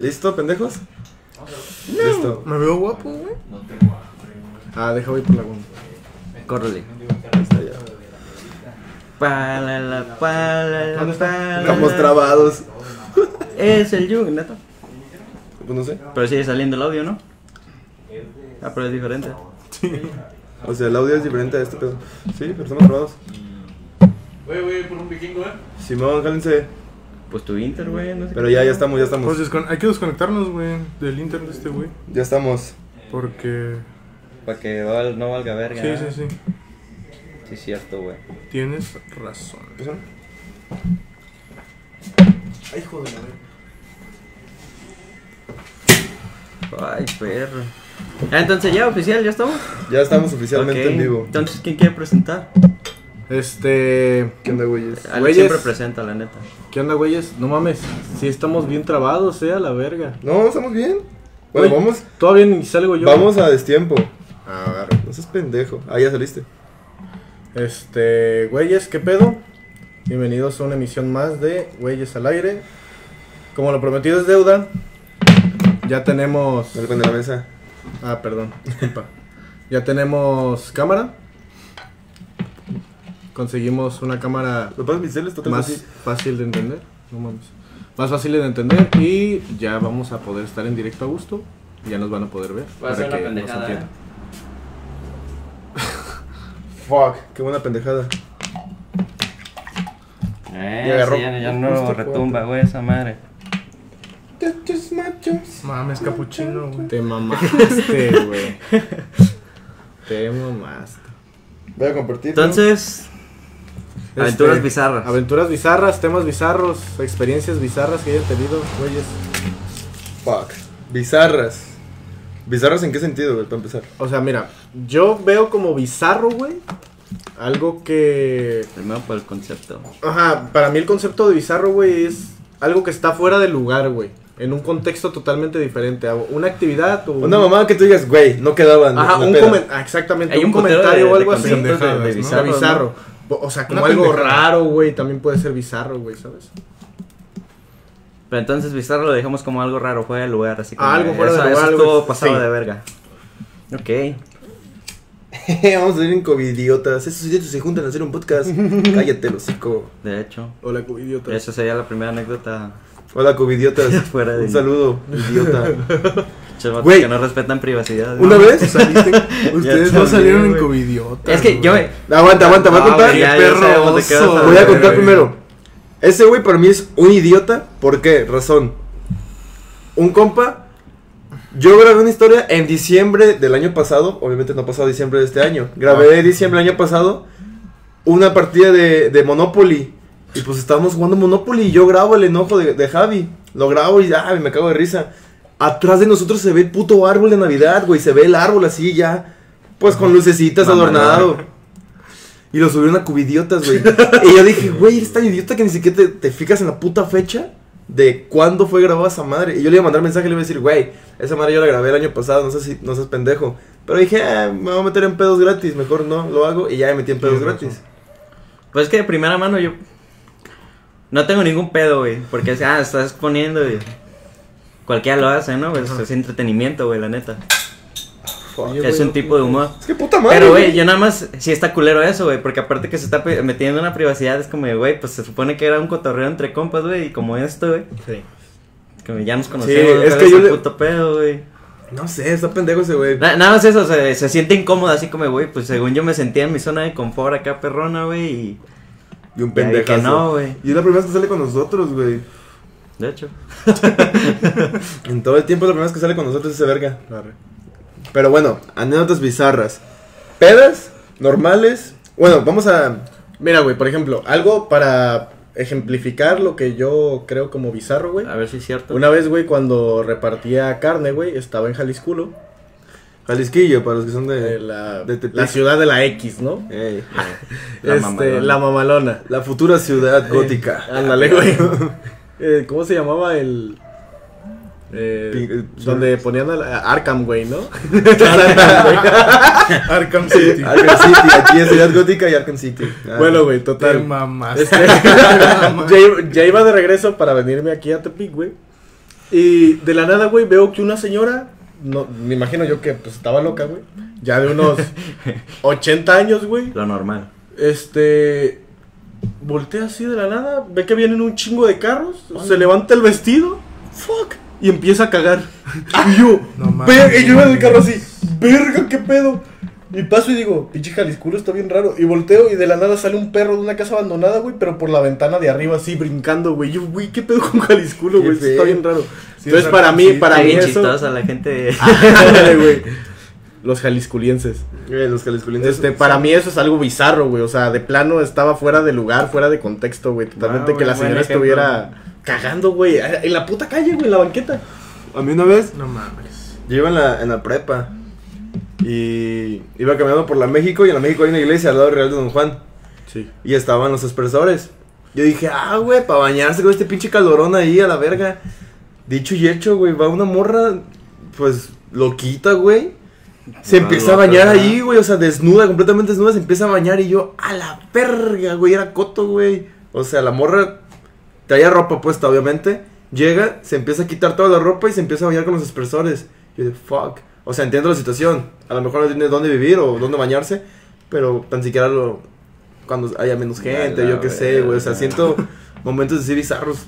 ¿Listo, pendejos? Listo. Me veo guapo, güey. No tengo hambre, güey. Ah, deja voy por la goma. Córrele. Está ya. Palala, palala, ¿Dónde está? palala. Estamos trabados. Es el Jung, neta. Pues no sé. Pero sigue saliendo el audio, ¿no? Ah, pero es diferente. O sea, el audio es diferente a este pedo. Sí, pero estamos trabados. Güey, güey, por un vikingo, eh. Simón, jálense. Pues tu Inter, güey, no sé. Pero ya, ya estamos, ya estamos. Pues descon- hay que desconectarnos, güey, del internet de este güey. Ya estamos. Porque. Para que val- no valga verga. Sí, ¿no? sí, sí. Sí, es cierto, güey. Tienes razón. ¿Empezaron? Ay, hijo de la verga. Ay, perro. Ah, entonces ya, oficial, ya estamos. Ya estamos oficialmente Ok. en vivo. Entonces, ¿quién quiere presentar? Este. ¿Qué onda, güeyes? Güeyes. Siempre presenta, la neta. ¿Qué onda, güeyes? No mames. Si estamos bien trabados, eh, a la verga. No, estamos bien. Bueno, Güey, vamos. Todavía ni salgo yo. Vamos a destiempo. A ver. No seas pendejo. Ah, ya saliste. Este. Güeyes, ¿qué pedo? Bienvenidos a una emisión más de Güeyes al aire. Como lo prometido es deuda. Ya tenemos. Dale con la mesa. Ah, perdón, disculpa. Ya tenemos cámara. Conseguimos una cámara más así. fácil de entender. No mames. Más fácil de entender y ya vamos a poder estar en directo a gusto. Ya nos van a poder ver. Va a ser una nos pendejada, entiendan. Fuck. Qué buena pendejada. Eh, Y agarró sí, ya, ya no retumba, güey, esa madre. Mames, capuchino, güey. Te mamaste, güey. Te mamaste. Voy a compartir. Entonces, aventuras Este, bizarras. Aventuras bizarras, temas bizarros, experiencias bizarras que hayan tenido, güeyes. Fuck. Bizarras. ¿Bizarras en qué sentido, güey? Para empezar. O sea, mira, yo veo como bizarro, güey. Algo que. Primero por el concepto. Ajá, para mí el concepto de bizarro, güey, es algo que está fuera del lugar, güey. En un contexto totalmente diferente. a Una actividad o. un- Una mamá que tú digas, güey, no quedaban. Ajá, un comentario. Exactamente, Hay un, comentario de- o algo de así. de- de bizarro, ¿no? O sea, como Una algo pendejada. raro, güey, también puede ser bizarro, güey, ¿sabes? Pero entonces bizarro lo dejamos como algo raro, fuera de lugar, así como. Algo fuera de eso- lugar, Eso algo- estuvo pasado sí. de verga. Ok. Vamos a en covidiotas. Esos idiotas se juntan a hacer un podcast. Cállate, hocico. De hecho, Hola, idiota. esa sería la primera anécdota. Hola, covidiotas. Fuera de- Un saludo, idiota. Güey. que no respetan privacidad. Una vez. Ustedes Ya no salieron en güey. covidiota. Es que yo. Aguanta, aguanta, voy a contar. perroso, Voy a contar primero. Ese güey para mí es un idiota. ¿Por qué? Razón. Un compa. Yo grabé una historia en diciembre del año pasado. Obviamente no ha pasado diciembre de este año. Grabé en diciembre del año pasado una partida de, de Monopoly. Y pues estábamos jugando Monopoly y yo grabo el enojo de, de Javi. Lo grabo y ya, me cago de risa. Atrás de nosotros se ve el puto árbol de Navidad, güey. Se ve el árbol así ya. Pues con lucecitas adornado. Y lo subieron a cubidiotas, güey. y yo dije, güey, eres tan idiota que ni siquiera te, te fijas en la puta fecha de cuándo fue grabada esa madre. Y yo le iba a mandar mensaje y le iba a decir, güey, esa madre yo la grabé el año pasado, no sé si no seas pendejo. Pero dije, ah, me voy a meter en pedos gratis, mejor no, lo hago. Y ya me metí en pedos gratis. Pues es que de primera mano yo. No tengo ningún pedo, güey. Porque, ah, estás exponiendo, y Cualquiera lo hace, ¿no? Pues, es entretenimiento, güey, la neta. Es un tipo de humor. Es que puta madre. Pero, güey, yo nada más, sí está culero eso, güey, porque aparte que se está metiendo en una privacidad, es como, güey, pues se supone que era un cotorreo entre compas, güey, y como esto, güey, Sí. como ya nos conocemos, es ¿cuál que yo le- puto pedo, güey. No sé, está pendejo ese güey. Na- nada más eso, se, se siente incómodo, así como, güey, pues según yo me sentía en mi zona de confort acá, perrona, güey, y Y un Ya vi que pendejazo. no, güey. Y es la primera vez que sale con nosotros, güey. De hecho. En todo el tiempo es la primera vez que sale con nosotros ese verga. Arre. Pero bueno, anécdotas bizarras. Pedas, normales. Bueno, vamos a. Mira, güey, por ejemplo, algo para ejemplificar lo que yo creo como bizarro, güey. A ver si es cierto. Una vez, güey, cuando repartía carne, güey, estaba en Jalisco, Jalisquillo, para los que son de. la, de la ciudad de la X, ¿no? Ey, La este, mamalona. la mamalona. la futura ciudad gótica. Ándale, güey. Eh, ¿Cómo se llamaba el...? Eh, Pink- eh, donde ponían a la- a Arkham, güey, ¿no? Arkham City. Arkham City, aquí es ciudad gótica y Arkham City. Ah. bueno, güey, total. Este, ya, ya iba de regreso para venirme aquí a Tepic, güey. Y de la nada, güey, veo que una señora, no, me imagino yo que pues estaba loca, güey. Ya de unos 80 años, güey. Lo normal. Este. Voltea así de la nada, ve que vienen un chingo de carros, se levanta el vestido, fuck, y empieza a cagar. Y yo, No y yo en el carro así, verga, qué pedo. Y paso y digo, pinche Jalisculo está bien raro. Y volteo y de la nada sale un perro de una casa abandonada, güey, pero por la ventana de arriba así brincando, güey. Yo, güey, qué pedo con Jalisculo, güey, está bien raro. Sí, Entonces para mí, para mí eso... chistosa la gente. Güey. Los jalisculienses. Eh, los jalisculenses. Este, para mí eso es algo bizarro, güey. O sea, de plano estaba fuera de lugar, fuera de contexto, güey. Totalmente Ah, que la señora ejemplo. estuviera cagando, güey. En la puta calle, güey, en la banqueta. A mí una vez, No mames. yo iba en la, en la prepa. Y iba caminando por la México. Y en la México hay una iglesia al lado del Real de Don Juan. Sí. Y estaban los expresores. Yo dije, ah, güey, para bañarse con este pinche calorón ahí a la verga. Dicho y hecho, güey, va una morra, pues, loquita, güey. Se empieza a bañar ahí, güey, o sea, desnuda, completamente desnuda, se empieza a bañar y yo, a la verga, güey, era coto, güey. O sea, la morra traía ropa puesta, obviamente. Llega, se empieza a quitar toda la ropa y se empieza a bañar con los expresores. Yo de fuck. O sea, entiendo la situación. A lo mejor no tiene dónde vivir o dónde bañarse, pero tan siquiera lo. Cuando haya menos gente, la yo qué sé, güey. O sea, siento momentos así bizarros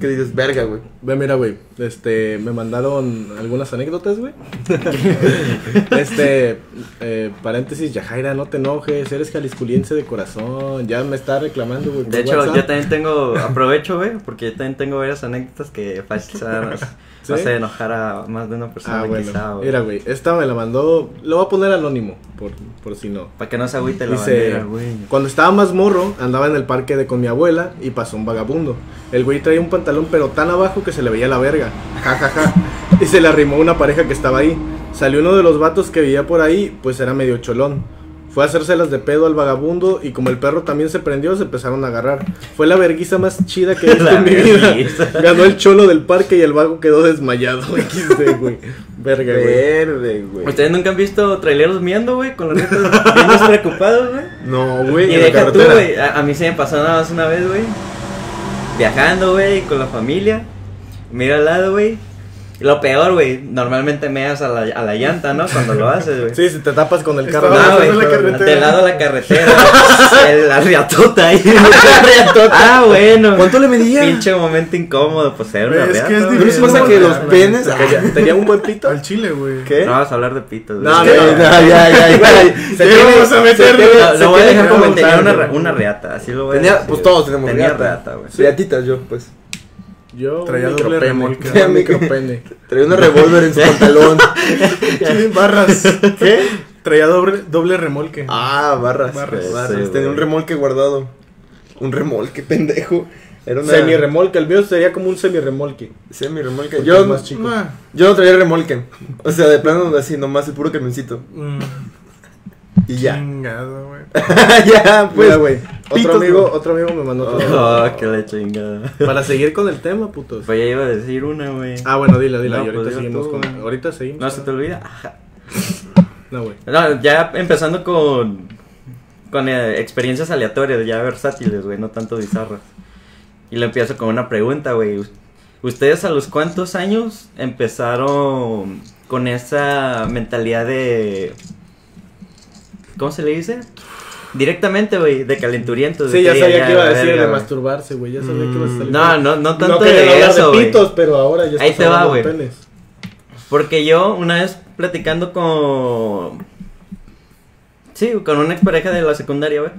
que dices, verga, güey. Ve, mira, güey. Este, me mandaron algunas anécdotas, güey. este, eh, paréntesis, Yajaira, no te enojes. Eres jalisculiense de corazón. Ya me está reclamando, güey. De hecho, WhatsApp. yo también tengo, aprovecho, güey, porque yo también tengo varias anécdotas que fácil ¿Sí? hacer enojar a más de una persona Ah, bueno. quizá, güey. Mira, güey. Esta me la mandó. Lo voy a poner anónimo, por, por si no. Para que no se agüite la Dice, bandera, güey. cuando estaba más morro, andaba en el parque de con mi abuela y pasó un vagabundo. El güey traía un pantalón pero tan abajo que se le veía la verga. Ja, ja, ja. Y se le arrimó una pareja que estaba ahí. Salió uno de los vatos que vivía por ahí, pues era medio cholón. Fue a hacérselas de pedo al vagabundo y como el perro también se prendió, se empezaron a agarrar. Fue la verguiza más chida que he visto La en mi vida. Ganó el cholo del parque y el vago quedó desmayado. XD, güey. Verga, güey. Verde, güey. ¿Ustedes nunca han visto traileros miando, güey? Con los netos bien despreocupados, güey. No, güey. Y deja tú, güey. A, a mí se me pasó nada más una vez, güey. Viajando, güey, con la familia. Mira al lado, güey. Lo peor, güey, normalmente me das a la, a la llanta, ¿no? Cuando lo haces, güey. Sí, si te tapas con el carro. No, güey, la del lado de la carretera. el, la riatota ahí. Ah, bueno. ¿Cuánto le medía? Pinche momento incómodo, pues era una es que es güey. ¿No les difícil pasa que los penes... Tenía- Tenía un buen pito. Al chile, güey. ¿Qué? No vamos a hablar de pitos. No, no, no. Ya, ya, ya. Se vamos a tiene- Lo, voy a dejar como tenía una, güey. re- una reata, así lo voy a Tenía, decir. pues todos tenemos Tenía riata. reata, güey. Riatitas yo, pues. Yo Traía doble remolque. Traía un micropene. Traía una revólver en su pantalón. Sí, barras. ¿Qué? Traía doble, doble remolque. Ah, barras. Barras. Barras. Sí, Tenía un remolque guardado. Un remolque, pendejo. Era una... Semi-remolque. El mío sería como un semi-remolque. Semi remolque. Yo, más chico. Yo no traía remolque. O sea, de plano así, nomás el puro camioncito. Mm, Y ya. Chingado, güey. ya, pues. Mira, güey. Otro amigo, otro amigo me mandó otro. Oh, que la chingada. Para seguir con el tema, putos. Pues ya iba a decir una, güey. Ah, bueno, dila, dila. No, y ahorita pues, seguimos tú, con. güey. Ahorita seguimos. ¿No se te olvida? Ajá. No, güey. No, ya empezando con. Con eh, experiencias aleatorias, ya versátiles, güey, no tanto bizarras. Y le empiezo con una pregunta, güey. ¿Ustedes a los cuántos años empezaron con esa mentalidad de. ¿Cómo se le dice? Directamente, güey, de calenturientos. de Sí, ya sabía que iba a decir de masturbarse, güey. Ya sabía que iba a salir. No, no, no tanto no de eso, de pitos, pero ahora ya Ahí te va, güey. Porque yo una vez platicando con... Sí, con una expareja de la secundaria, güey.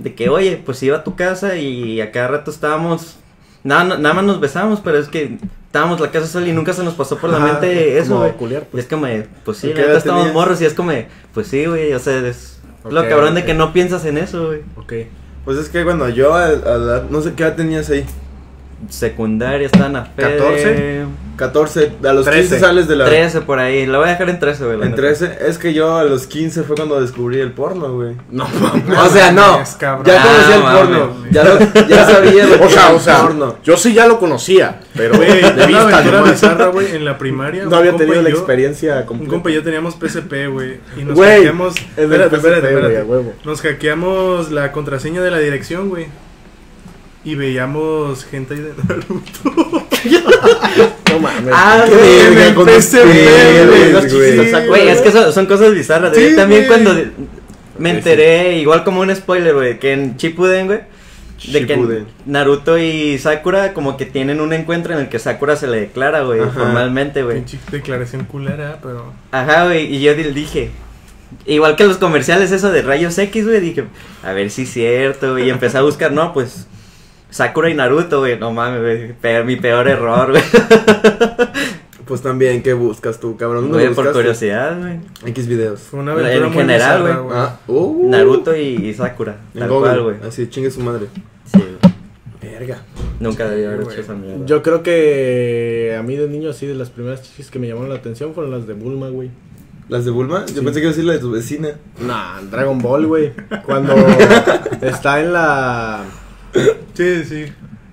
De que, oye, pues iba a tu casa y a cada rato estábamos... Nada, nada más nos besamos, pero es que estábamos la casa sola y nunca se nos pasó por la mente eso, como culiar, Y pues. es como, pues sí, ¿Y la qué neta edad estamos morros y es como, pues sí, güey, o sea, es lo Ok, cabrón de ok. que no piensas en eso, güey. Ok. Pues es que, bueno, yo a, a la- no sé qué edad tenías ahí. Secundaria, están a Fede. 14. 14, a los 13. 15 sales de la. 13 por ahí, la voy a dejar en 13, güey. En neta. 13, es que yo a los 15 fue cuando descubrí el porno, güey. No mames. O sea, no. cabrón. Ya conocía Ah, el porno. Ya, lo- ya sabía lo que O sea, era el o sea, porno. yo sí ya lo conocía, pero Güey, de vista nomás. bizarra, güey, en la primaria. No un había tenido la yo- experiencia Un completa. compa y yo teníamos PSP, güey. Y nos Güey, hackeamos. es Espérate, espérate, espérate. Nos hackeamos la contraseña de la dirección, güey. Y veíamos gente ahí de Naruto. No mames. Ah, güey, con ustedes, güey, es que son, son cosas bizarras. Sí, Yo también cuando me enteré, igual como un spoiler, güey, que en Shippuden, güey, de que. Naruto y Sakura como que tienen un encuentro en el que Sakura se le declara, güey, Ajá. formalmente, güey. Pinche declaración culera, pero. Ajá, güey, y yo di- dije, igual que los comerciales eso de rayos X, güey, dije, a ver si es cierto, güey, y empecé a buscar, no, pues, Sakura y Naruto, güey, no mames, güey, pe- mi peor error, güey, Pues también, ¿qué buscas tú, cabrón? ¿Dónde Güey, por curiosidad, güey. X videos. Fue una En aventura muy general, güey. Ah, uh. Naruto y, y Sakura, En tal Google, cual, güey. Así, chingue su madre. Sí, güey. Verga. Nunca debí haber Sí, hecho esa mierda. Yo creo que a mí de niño así de las primeras chichis que me llamaron la atención fueron las de Bulma, güey. ¿Las de Bulma? Yo Sí. pensé que iba a decir la de tu vecina. Nah, Dragon Ball, güey. Cuando está en la Sí, sí.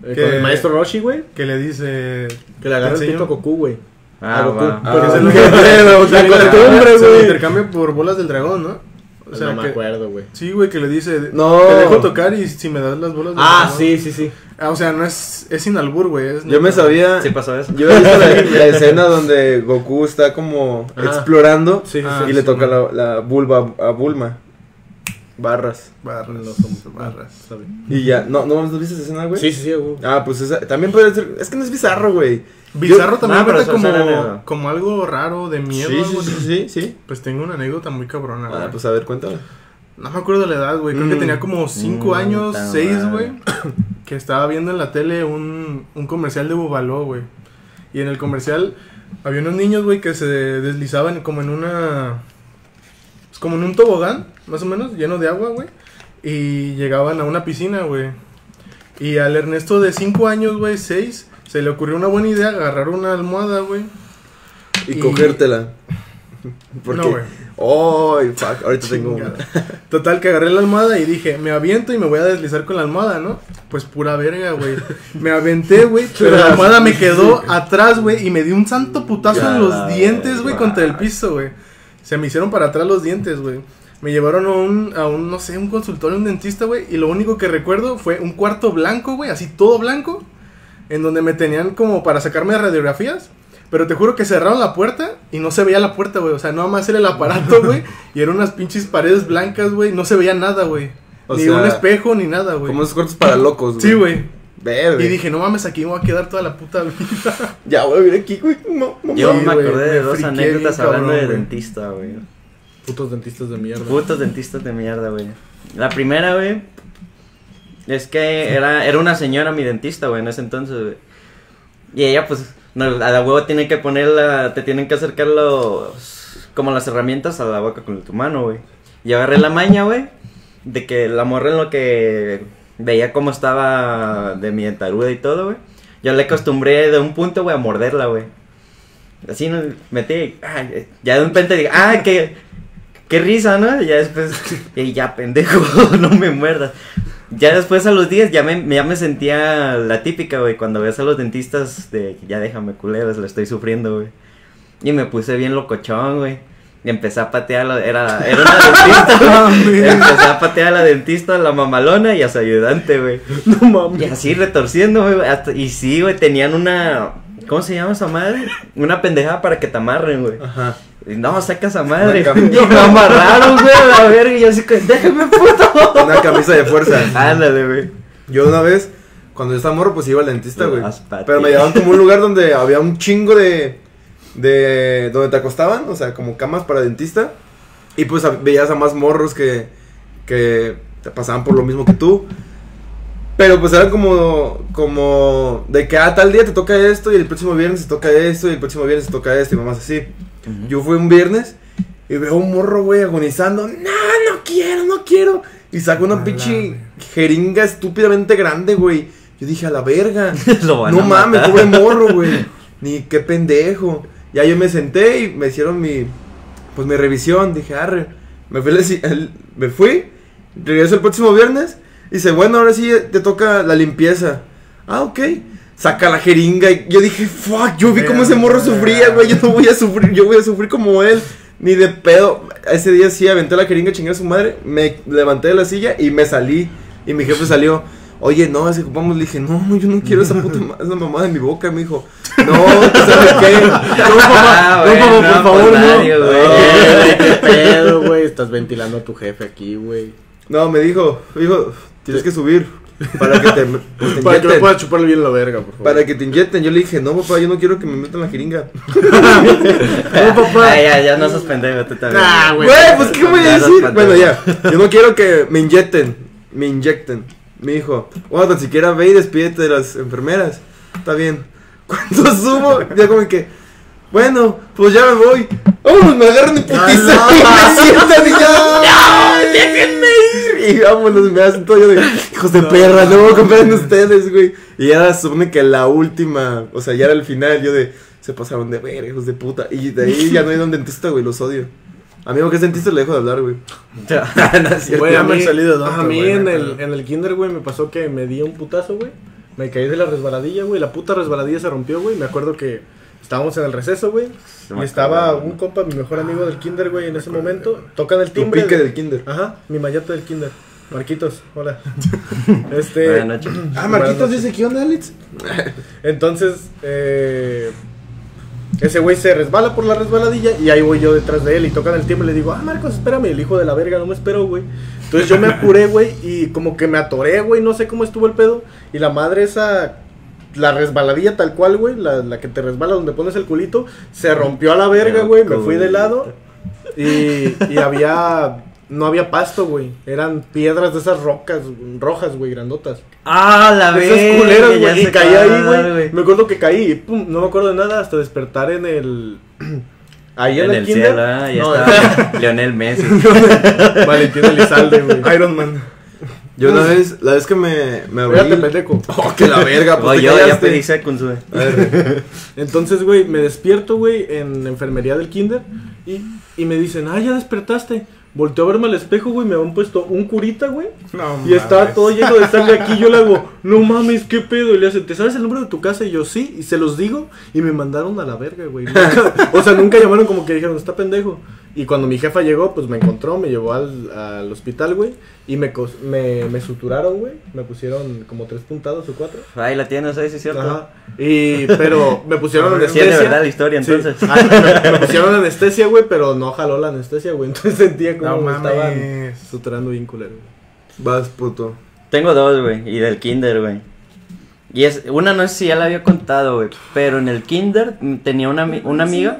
eh, Que- con el maestro Roshi, güey, Que le dice. que le agarra el ¿Te pito a? Goku, güey. Ah, a Goku. va. Porque Ah, se lo- pedo, La costumbre, güey. intercambia por bolas del dragón, ¿no? O sea, no me que- acuerdo, güey. Sí, güey, que le dice. No. Te dejo tocar y si me das las bolas del Ah, dragón. sí, sí, sí. Ah, o sea, no es. Es sin albur, güey. Yo me sabía. ¿Sí pasó eso? Yo he visto la, la escena donde Goku está como Ajá. explorando Sí, sí, Ah, y sí. le sí, toca la, la vulva a Bulma. Barras. Barras. Barras. ¿sabe? Y ya, ¿no, ¿no, ¿no viste esa escena, güey? Sí, sí, sí, güey. Ah, pues esa, también puede ser, es que no es bizarro, güey. Bizarro Yo- también No, eso como, como algo raro de miedo. Sí, algo sí, así. sí, sí, sí. Pues tengo una anécdota muy cabrona, Ah, güey. pues a ver, cuéntame. No me acuerdo de la edad, güey. Creo que Mm. tenía como 5 Mm, años, ta 6, madre. güey. Que estaba viendo en la tele un, un comercial de Bubaló, güey. Y en el comercial había unos niños, güey, que se deslizaban como en una. Como en un tobogán, más o menos, lleno de agua, güey. Y llegaban a una piscina, güey. Y al Ernesto de 5 años, güey, 6, se le ocurrió una buena idea agarrar una almohada, güey. Y, Y- cogértela. Porque, No, güey. ¡Ay, fuck! Ahorita tengo una. Total, que agarré la almohada y dije, me aviento y me voy a deslizar con la almohada, ¿no? Pues pura verga, güey. Me aventé, güey, pero la almohada me quedó atrás, güey, y me dio un santo putazo Ya en los dientes, güey, contra el piso, güey. Se me hicieron para atrás los dientes, güey. Me llevaron a un, a un, no sé, un consultorio, un dentista, güey, y lo único que recuerdo fue un cuarto blanco, güey, así todo blanco, en donde me tenían como para sacarme radiografías. Pero te juro que cerraron la puerta y no se veía la puerta, güey. O sea, nada más era el aparato, güey. y eran unas pinches paredes blancas, güey. No se veía nada, güey. Ni sea, un espejo, ni nada, güey. Como esos cortos para locos, güey. Sí, güey. Verde. Y dije, no mames, aquí me voy a quedar toda la puta vida. Ya voy a vivir aquí, güey. No, no, Yo Sí, me güey, acordé me de dos anécdotas hablando de güey. dentista, güey. Putos dentistas de mierda. Putos dentistas de mierda, güey. La primera, güey, es que era, era una señora mi dentista, güey, en ese entonces, güey. Y ella, pues, no, a la huevo tiene que poner la, te tienen que acercar los, como las herramientas a la boca con tu mano, güey. Y agarré la maña, güey, de que la morra en lo que veía cómo estaba de mi dentaruda y todo, güey. Yo le acostumbré de un punto, güey, a morderla, güey. Así no metí, ya de un repente digo, ah, que qué risa, ¿no? Y ya después, y ya pendejo, no me muerdas. Ya después a los días ya me, ya me sentía la típica, güey, cuando ves a los dentistas de ya déjame culeros, lo estoy sufriendo, güey. Y me puse bien locochón, güey. Y empecé a patear, a la, era, era una dentista, güey. Empecé a patear a la dentista, a la mamalona y a su ayudante, güey. No mames. Y así retorciendo, güey. Y sí, güey, tenían una. ¿Cómo se llama esa madre? Una pendejada para que te amarren, güey. Ajá. Y no, saca esa madre. Y me amarraron, güey, a la verga. Y yo así, que, déjame, puto. Una camisa de fuerza. Ándale, güey. Yo una vez, cuando yo estaba morro, pues iba al dentista, güey. Pero me llevaban como un lugar donde había un chingo de. De. donde te acostaban, o sea, como camas para dentista. Y pues a- veías a más morros que. que te pasaban por lo mismo que tú. Pero pues era como. como. de que ah, tal día te toca esto, y el próximo viernes te toca esto, y el próximo viernes te toca esto, y mamás así. Yo fui un viernes y veo un morro, güey, agonizando. No, no quiero, no quiero. Y saca una A pinche jeringa estúpidamente grande, güey. Yo dije, a la verga. Lo van no a mames, pobre morro, güey. Ni qué pendejo. Ya yo me senté y me hicieron mi. Pues mi revisión. Dije, arre. Me fui, al- me fui. Regreso el próximo viernes. Y dice, bueno, ahora sí te toca la limpieza. Ah, ok. Saca la jeringa. Y yo dije, fuck, yo vi cómo ese morro sufría, güey. Yo no voy a sufrir, yo voy a sufrir como él. Ni de pedo. Ese día sí aventé la jeringa, chingué a su madre. Me levanté de la silla y me salí. Y mi jefe salió. Oye, no, si ocupamos, le dije, no, yo no quiero esa puta ma- esa mamada en mi boca. Me dijo, no, ¿tú sabes qué? No, papá, Ah, no, bueno, papá, por pues favor, no. güey. Eh, ¿Qué pedo, güey? Estás ventilando a tu jefe aquí, güey. No, me dijo, me dijo, tienes que subir para que te, pues, te Para que me inyecten. puedas chuparle bien la verga, por favor. Para que te inyecten. Yo le dije, no, papá, yo no quiero que me metan la jeringa. No, papá. Ah, ya, ya no sos pendejo, tú también. Nah, güey. Güey, pues, ¿qué voy a decir? es Bueno, ya. Yo no quiero que me inyecten. Me inyecten. Me dijo, bueno, tan siquiera ve y despídete de las enfermeras. Está bien. Cuando subo, ya como que, bueno, pues ya me voy. Vámonos, me agarran putiza y me sientan y ya. ¡No, déjenme ir! Y vámonos, me hacen todo. Yo de, hijos de perra, no, compren ustedes, güey. Y ya supone que la última, o sea, ya era el final. Yo de, se pasaron de ver, hijos de puta. Y de ahí ya no hay un dentista, güey, los odio. Amigo que es dentista le dejo de hablar, güey. No. Güey, Ya a me mí, han salido dos, a mí en, el, en el kinder, güey, me pasó que me di un putazo, güey. Me caí de la resbaladilla, güey. La puta resbaladilla se rompió, güey. Me acuerdo que estábamos en el receso, güey. Y estaba un compa, mi mejor amigo del kinder, güey, en ese momento. Tocan el Tu timbre. pique de- del kinder. Ajá, mi mayate del kinder. Marquitos, hola. este. Buenas noches. Ah, Marquitos dice, ¿qué onda, Alex? Entonces, eh, ese güey se resbala por la resbaladilla y ahí voy yo detrás de él y tocan el timbre y le digo, ah, Marcos, espérame, el hijo de la verga no me esperó, güey. Entonces yo me apuré, güey, y como que me atoré, güey, no sé cómo estuvo el pedo. Y la madre esa, la resbaladilla tal cual, güey, la, la que te resbala donde pones el culito, se rompió a la verga, güey, me fui de lado y, y había... No había pasto, güey. Eran piedras de esas rocas rojas, güey, grandotas. Ah, la vez. Esas culeras, güey. Y caí ahí, güey. Me acuerdo que caí y pum, no me acuerdo de nada hasta despertar en el. Ahí en, En el, el kinder. cielo, ah, ya No, estaba Leonel Messi. Valentín Elizalde, güey. Iron Man. Yo una vez, la vez que me, me abrí... Espérate, pendejo. Oh, que la verga, pues Oye, te yo ya pedí. A ver, Entonces, güey, me despierto, güey, en enfermería del kinder. Y, y me dicen, ah, ya despertaste. Volteo a verme al espejo, güey. Me habían puesto un curita, güey. No, Y estaba todo lleno de sangre aquí. Yo le hago, no mames, qué pedo. Y le hacen, ¿te sabes el número de tu casa? Y yo, sí. Y se los digo. Y me mandaron a la verga, güey. Nunca- o sea, nunca llamaron como que dijeron, está pendejo. Y cuando mi jefa llegó, pues me encontró, me llevó al, al hospital, güey. Y me, cos- me, me suturaron, güey. Me pusieron como tres puntados o cuatro. Ahí la tienes, ¿sabes si es cierto? Ajá. Y, pero me pusieron A ver, Sí, es anestesia. de verdad la historia, Sí. entonces. Ah, me, me pusieron anestesia, güey, pero no jaló la anestesia, güey. Entonces sentía como No me estaban suturando bien culero. güey. vas, puto. Tengo dos, güey, y del kinder, güey. Y es, una no sé si ya la había contado, güey, pero en el kinder tenía una, una amiga.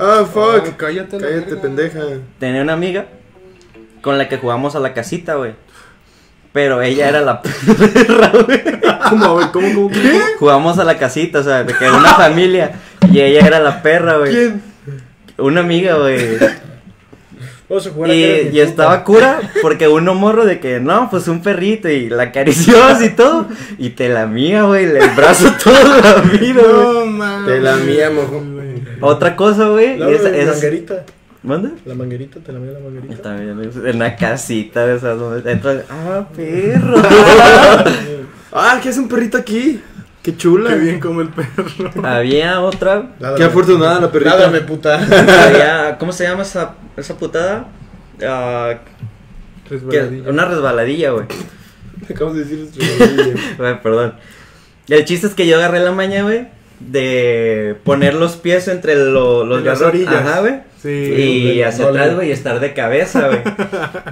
Ah, fuck. Oh, cállate, la Cállate, verga. pendeja. tenía una amiga con la que jugamos a la casita, güey. Pero ella era la perra, güey. ¿Cómo, cómo, cómo, cómo? Jugamos a la casita, o sea, de que era una familia. Y ella era la perra, güey. ¿Quién? Una amiga, güey. Vamos a jugar a que eres Y, estaba cura porque uno morro de que no, pues un perrito y la acarició así todo. Y te la mía, güey, el brazo toda la vida. No mames. Te la mía, mojo. Otra cosa, güey. La, y esa, la esa- manguerita. ¿Mande? La manguerita, te la mía la manguerita. También, es en una casita de esas donde entra- Ah, perro. Ah, ¿qué hace un perrito aquí? Qué chula. Qué bien como el perro. Había otra. Ládame. Qué afortunada la perrita. Ládame, puta. Había, ¿Cómo se llama esa, esa putada? Ah, que- Resbaladilla. una resbaladilla, güey. Acabamos de decir. Güey, perdón. El chiste es que yo agarré la maña, güey, de poner los pies entre lo- los las orillas. Ajá, güey. Sí. y hacia no, atrás, no. güey, y estar de cabeza, güey.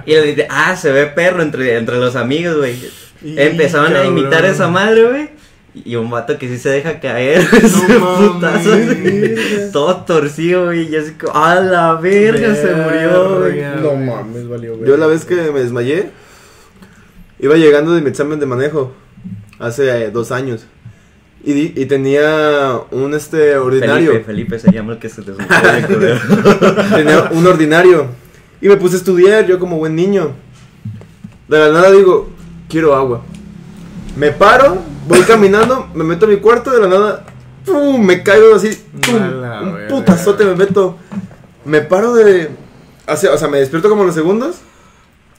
y le dije, ah, se ve perro entre, entre los amigos, güey. Empezaban a imitar esa madre, güey. Y un vato que sí se deja caer, mames. putazo, todo torcido, güey. Y así como, a la verga, se murió, güey. Verga. No mames, valió, güey. Yo la vez que me desmayé, iba llegando de mi examen de manejo. Hace eh, dos años. Y, di- y tenía un este ordinario. Felipe, Felipe se llama el que se te. Tenía un ordinario. Y me puse a estudiar, yo como buen niño. De la nada digo, quiero agua. Me paro, voy caminando, me meto a mi cuarto, de la nada, ¡pum! me caigo así, ¡pum! Un putazote me meto. Me paro de... o sea, me despierto como los segundos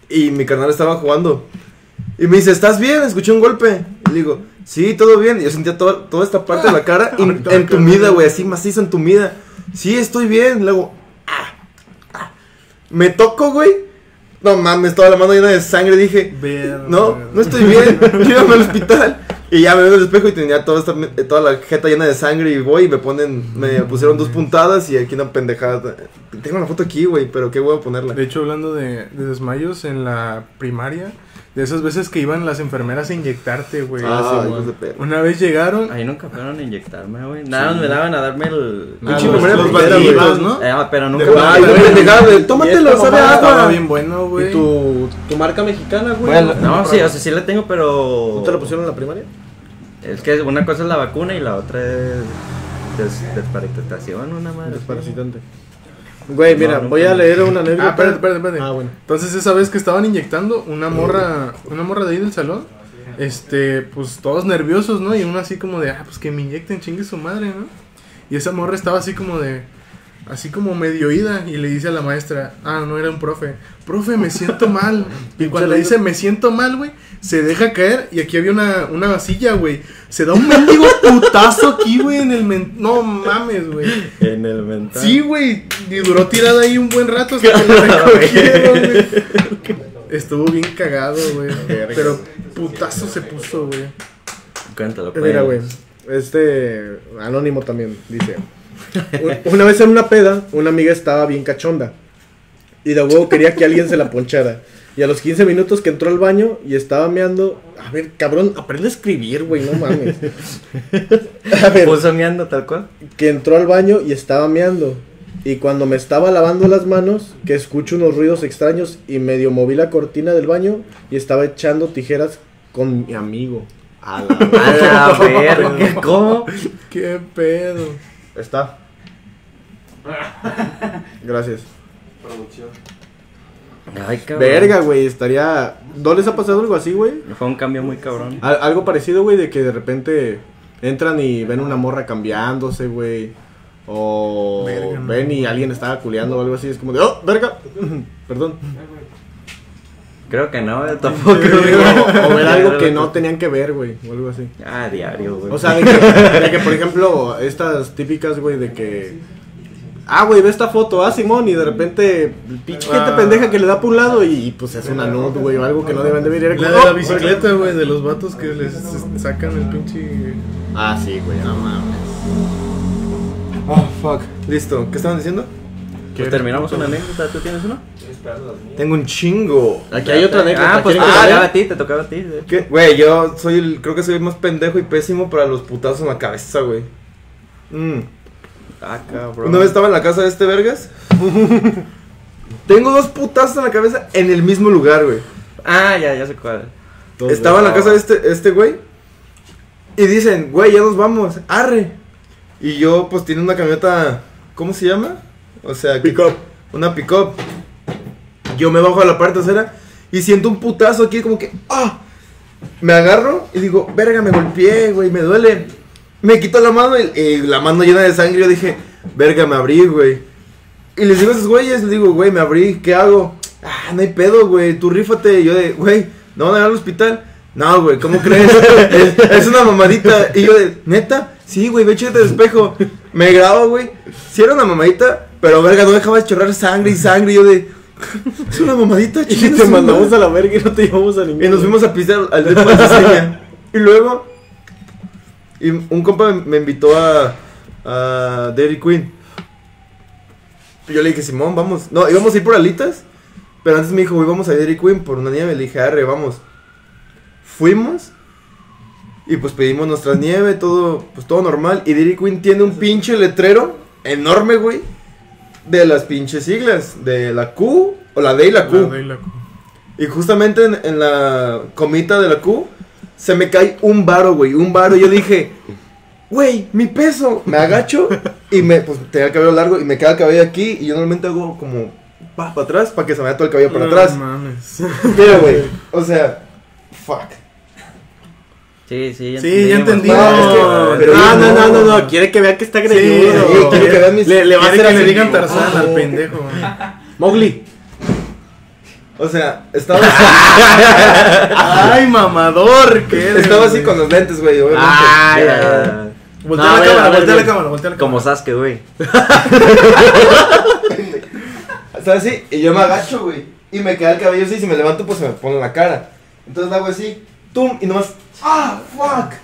y mi carnal estaba jugando. Y me dice, ¿estás bien? Escuché un golpe. Y le digo, sí, todo bien. Y yo sentía toda esta parte de la cara en- entumida, güey, así macizo entumida. Sí, estoy bien. Luego, ah, ah. me toco, güey. No mames, toda la mano llena de sangre. Dije, Verga. no, no estoy bien. Llévame al hospital. Y ya me veo en el espejo y tenía toda, esta, toda la jeta llena de sangre. Y voy y me ponen, me pusieron dos puntadas y aquí una pendejada. Tengo la foto aquí, güey, pero qué voy a ponerla. De hecho, hablando de, de desmayos en la primaria, de esas veces que iban las enfermeras a inyectarte, güey. Ah, sí, hijos de perra. Una vez llegaron. Ahí nunca fueron a inyectarme, güey. Nada más me daban a darme el. Ah, Pinche los- enfermera los güey. ¿no? Eh, pero nunca Ay, güey. Tómatelo, sabe a mamada Estaba agua. bien bueno, güey. ¿Y tu, tu marca mexicana, güey? Bueno, no, sí, o sea, sí la tengo, pero. ¿No te la pusieron en la primaria? Es que una cosa es la vacuna y la otra es. Des, desparasitación, una madre. Desparasitante. Güey, mira, No, no voy a leer una anécdota. Ah, espérate, espérate, espérate. Ah, bueno. Entonces esa vez que estaban inyectando una morra, una morra de ahí del salón, este, pues todos nerviosos, ¿no? Y uno así como de, ah, pues que me inyecten, chingue su madre, ¿no? Y esa morra estaba así como de, así como medio ida y le dice a la maestra, ah, no era un profe, profe, me siento mal. Y cuando le dice, me siento mal, güey, se deja caer y aquí había una, una vasilla, güey. Se da un mendigo putazo aquí, güey, en el men... No mames, güey. En el mental. Sí, güey. Y duró tirada ahí un buen rato hasta que la recogieron, güey. Estuvo bien cagado, güey. Pero putazo se puso, güey. Cuéntalo, Mira, güey. Este. Anónimo también, dice. Un- Una vez en una peda, una amiga estaba bien cachonda. Y de huevo quería que alguien se la ponchara. Y a los 15 minutos que entró al baño y estaba meando. A ver, cabrón, aprende a escribir, güey, no mames. A ver, Puso meando tal cual. que entró al baño y estaba meando. Y cuando me estaba lavando las manos, que escucho unos ruidos extraños y medio moví la cortina del baño y estaba echando tijeras con mi amigo. A la A la verga. ¿Cómo? Qué pedo. Está. Gracias. Ay, cabrón. Verga, güey, estaría... ¿No les ha pasado algo así, güey? Fue un cambio muy cabrón. Al- algo parecido, güey, de que de repente entran y ven una morra cambiándose, güey. O Verga, no. ven y alguien estaba culeando o algo así. Es como de, oh, verga. Perdón. Creo que no, eh, tampoco. o, o ver algo que no tenían que ver, güey. O algo así. Ah, diario, güey. O sea, de que, de que, por ejemplo, estas típicas, güey, de que... Ah, güey, ve esta foto, ah, Simón, y de repente, pinche gente Ah. pendeja que le da por un lado y, y, pues es una nude, güey, o algo que no deben de ver. La como, de la "Oh, bicicleta, güey, de los vatos que les sacan el pinche. Ah, sí, güey, no mames. Oh, fuck. Listo. ¿Qué estaban diciendo? Pues terminamos una anécdota. ¿Tú tienes una? Tengo un chingo. Aquí hay otra anécdota. Ah, pues te ¿quieren que la tocaba lea? a ti, te tocaba a ti. Güey, yo soy el. Creo que soy el más pendejo y pésimo para los putazos en la cabeza, güey. Mm. Ah, cabrón. Una vez estaba en la casa de este Vergas. Tengo dos putazos en la cabeza en el mismo lugar, güey. Ah, ya, ya sé cuál. Dos Estaba en la casa de este, este güey. Y dicen, güey, ya nos vamos. Arre. Y yo, pues, tiene una camioneta. ¿Cómo se llama? O sea, que- Pick up. una pick-up. Yo me bajo a la parte trasera y siento un putazo aquí, como que, ¡ah! Me agarro y digo, verga, me golpeé, güey, me duele. Me quito la mano y, y la mano llena de sangre. Yo dije, verga, me abrí, güey. Y les digo a esos güeyes, les digo, güey, me abrí, ¿qué hago? Ah, no hay pedo, güey, tú rífate. Y yo de, güey, ¿no van a ir al hospital? No, güey, ¿cómo crees? es, una mamadita. Y yo de, ¿neta? Sí, güey, ve, échate de espejo. Me grabo, güey. Sí era una mamadita, pero verga, no dejaba de chorrar sangre y sangre. Y yo de, es una mamadita, Y chingue te mandamos madre". a la verga y no te llevamos a ningún Y nos fuimos a pisar al de Seña. Y luego, y un compa me, me invitó a, a Dairy Queen. Y yo le dije, Simón, vamos. No, íbamos a ir por alitas. Pero antes me dijo, güey, vamos a Dairy Queen por una nieve. Le dije, arre, vamos. Fuimos. Y pues pedimos nuestra nieve, todo, pues todo normal. Y Dairy Queen tiene un pinche letrero enorme, güey. De las pinches siglas. De la Q o la D y la Q. La la Y justamente en, en la comita de la Q, se me cae un varo, güey, un varo. Y yo dije, güey, mi peso. Me agacho y me, pues, tenía el cabello largo y me queda el cabello aquí. Y yo normalmente hago como, pa, para atrás, para que se me vaya todo el cabello para No atrás. mames. Pero, güey, o sea, fuck. Sí, sí, ya Sí, ya entendí. No, es que- pero no, no, no, no. no, quiere que vea que está Sí, greñudo. sí, quiere que vean mis- le, le va a hacer que le así. digan Tarzán al pendejo. Mowgli. O sea, estaba, Ay, mamador, ¿qué eres, estaba así güey? con los lentes, güey, obviamente. Ah, Ya, ya. Voltea No, a la ver, cámara, ver, voltea la cámara, voltea la cámara. Como Sasuke, güey. Estaba así y yo me agacho, güey. Y me queda el cabello así, si me levanto, pues se me pone en la cara. Entonces hago así, tum, y nomás, ¡ah, fuck!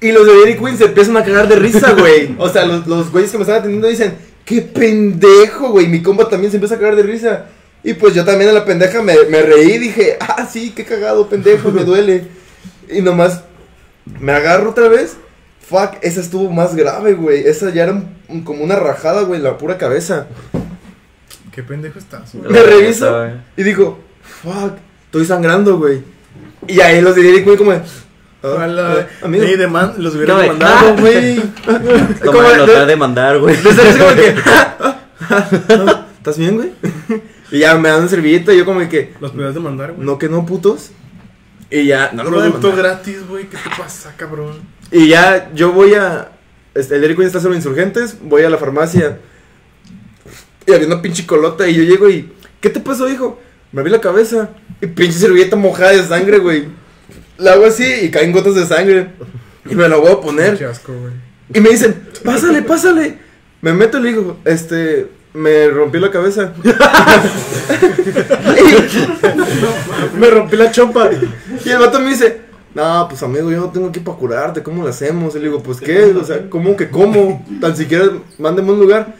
Y los de Dairy Queen se empiezan a cagar de risa, güey. O sea, los, los güeyes que me están atendiendo dicen, ¡qué pendejo, güey! Mi compa también se empieza a cagar de risa. Y pues yo también a la pendeja me, me reí, dije, ¡ah, sí, qué cagado, pendejo, me duele! Y nomás me agarro otra vez. Fuck, esa estuvo más grave, güey. Esa ya era un- un- como una rajada, güey, en la pura cabeza. Qué pendejo estás, güey. Me reviso y digo, fuck, estoy sangrando, güey. Y ahí los de Dairy Queen como, de, ah, ah, amigo. ni deman- los hubiera No, demandado, güey. Como Como lo de- va a demandar, güey. De ser así como que, ¿estás bien, güey? Y ya me dan un servilleta y yo como que, Los podías demandar, güey. no que no, putos. Y ya, no Producto gratis, güey. ¿Qué te pasa, cabrón? Y ya yo voy a. Este, el Dairy Queen está solo insurgentes. Voy a la farmacia. Y había una pinche colota. Y yo llego y. ¿Qué te pasó, hijo? Me vi la cabeza. Y pinche servilleta mojada de sangre, güey. La hago así y caen gotas de sangre. Y me la voy a Qué poner. asco, güey. Y me dicen, pásale, pásale. Me meto y le digo, este. Me rompí la cabeza. Me rompí la chompa. Y el vato me dice, no, pues amigo, yo no tengo aquí para curarte, ¿cómo lo hacemos? Y le digo, pues qué, o sea, ¿cómo que cómo? Tan siquiera mándeme un lugar.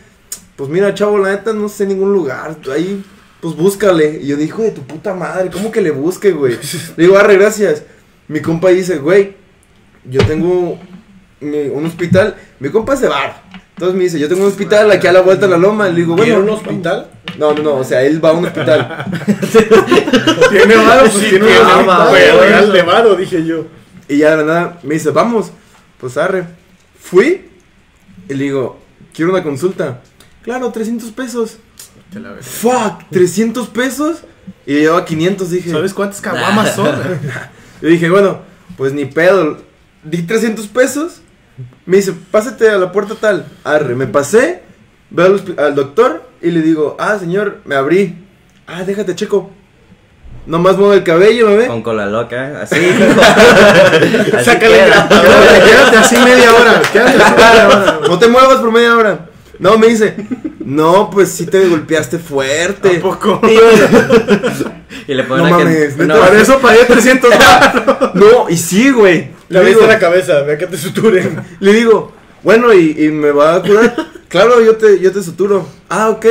Pues mira, chavo, la neta no sé ningún lugar. Ahí, pues búscale. Y yo dije, hijo de tu puta madre, ¿cómo que le busque, güey? Le digo, arre, gracias. Mi compa dice, güey, yo tengo mi- un hospital. Mi compa es de bar. Entonces me dice, yo tengo un hospital aquí a la vuelta de la loma. Le digo, ¿Quiere bueno, un hospital? No, no, no, o sea, él va a un hospital. Tiene varo, pues tiene tiene una vara, Güey, de varo, dije yo. Y ya de la nada me dice, vamos. Pues arre. Fui y le digo, quiero una consulta. Claro, 300 pesos. Te la ves. Fuck, 300 pesos. Y llevaba 500, dije. ¿Sabes cuántas caguamas son? Yo dije, bueno, pues ni pedo. Di 300 pesos. Me dice, pásate a la puerta tal. Arre, me pasé. Veo al, doctor y le digo, ah, señor, me abrí. Ah, déjate, checo. Nomás muevo el cabello, me ve. Con cola loca, así. así Sácale queda. Quédate, quédate así media hora. Quédate así media hora. No te muevas por media hora. No, me dice, no, pues sí te golpeaste fuerte. ¿A poco? Y yo, Y le ponen No a que- mames, no. Por eso pagué 300 no, y sí, güey. Le viste la cabeza, ve que te suturen. le digo, bueno, ¿y, y me va a curar? claro, yo te, yo te suturo. Ah, ok.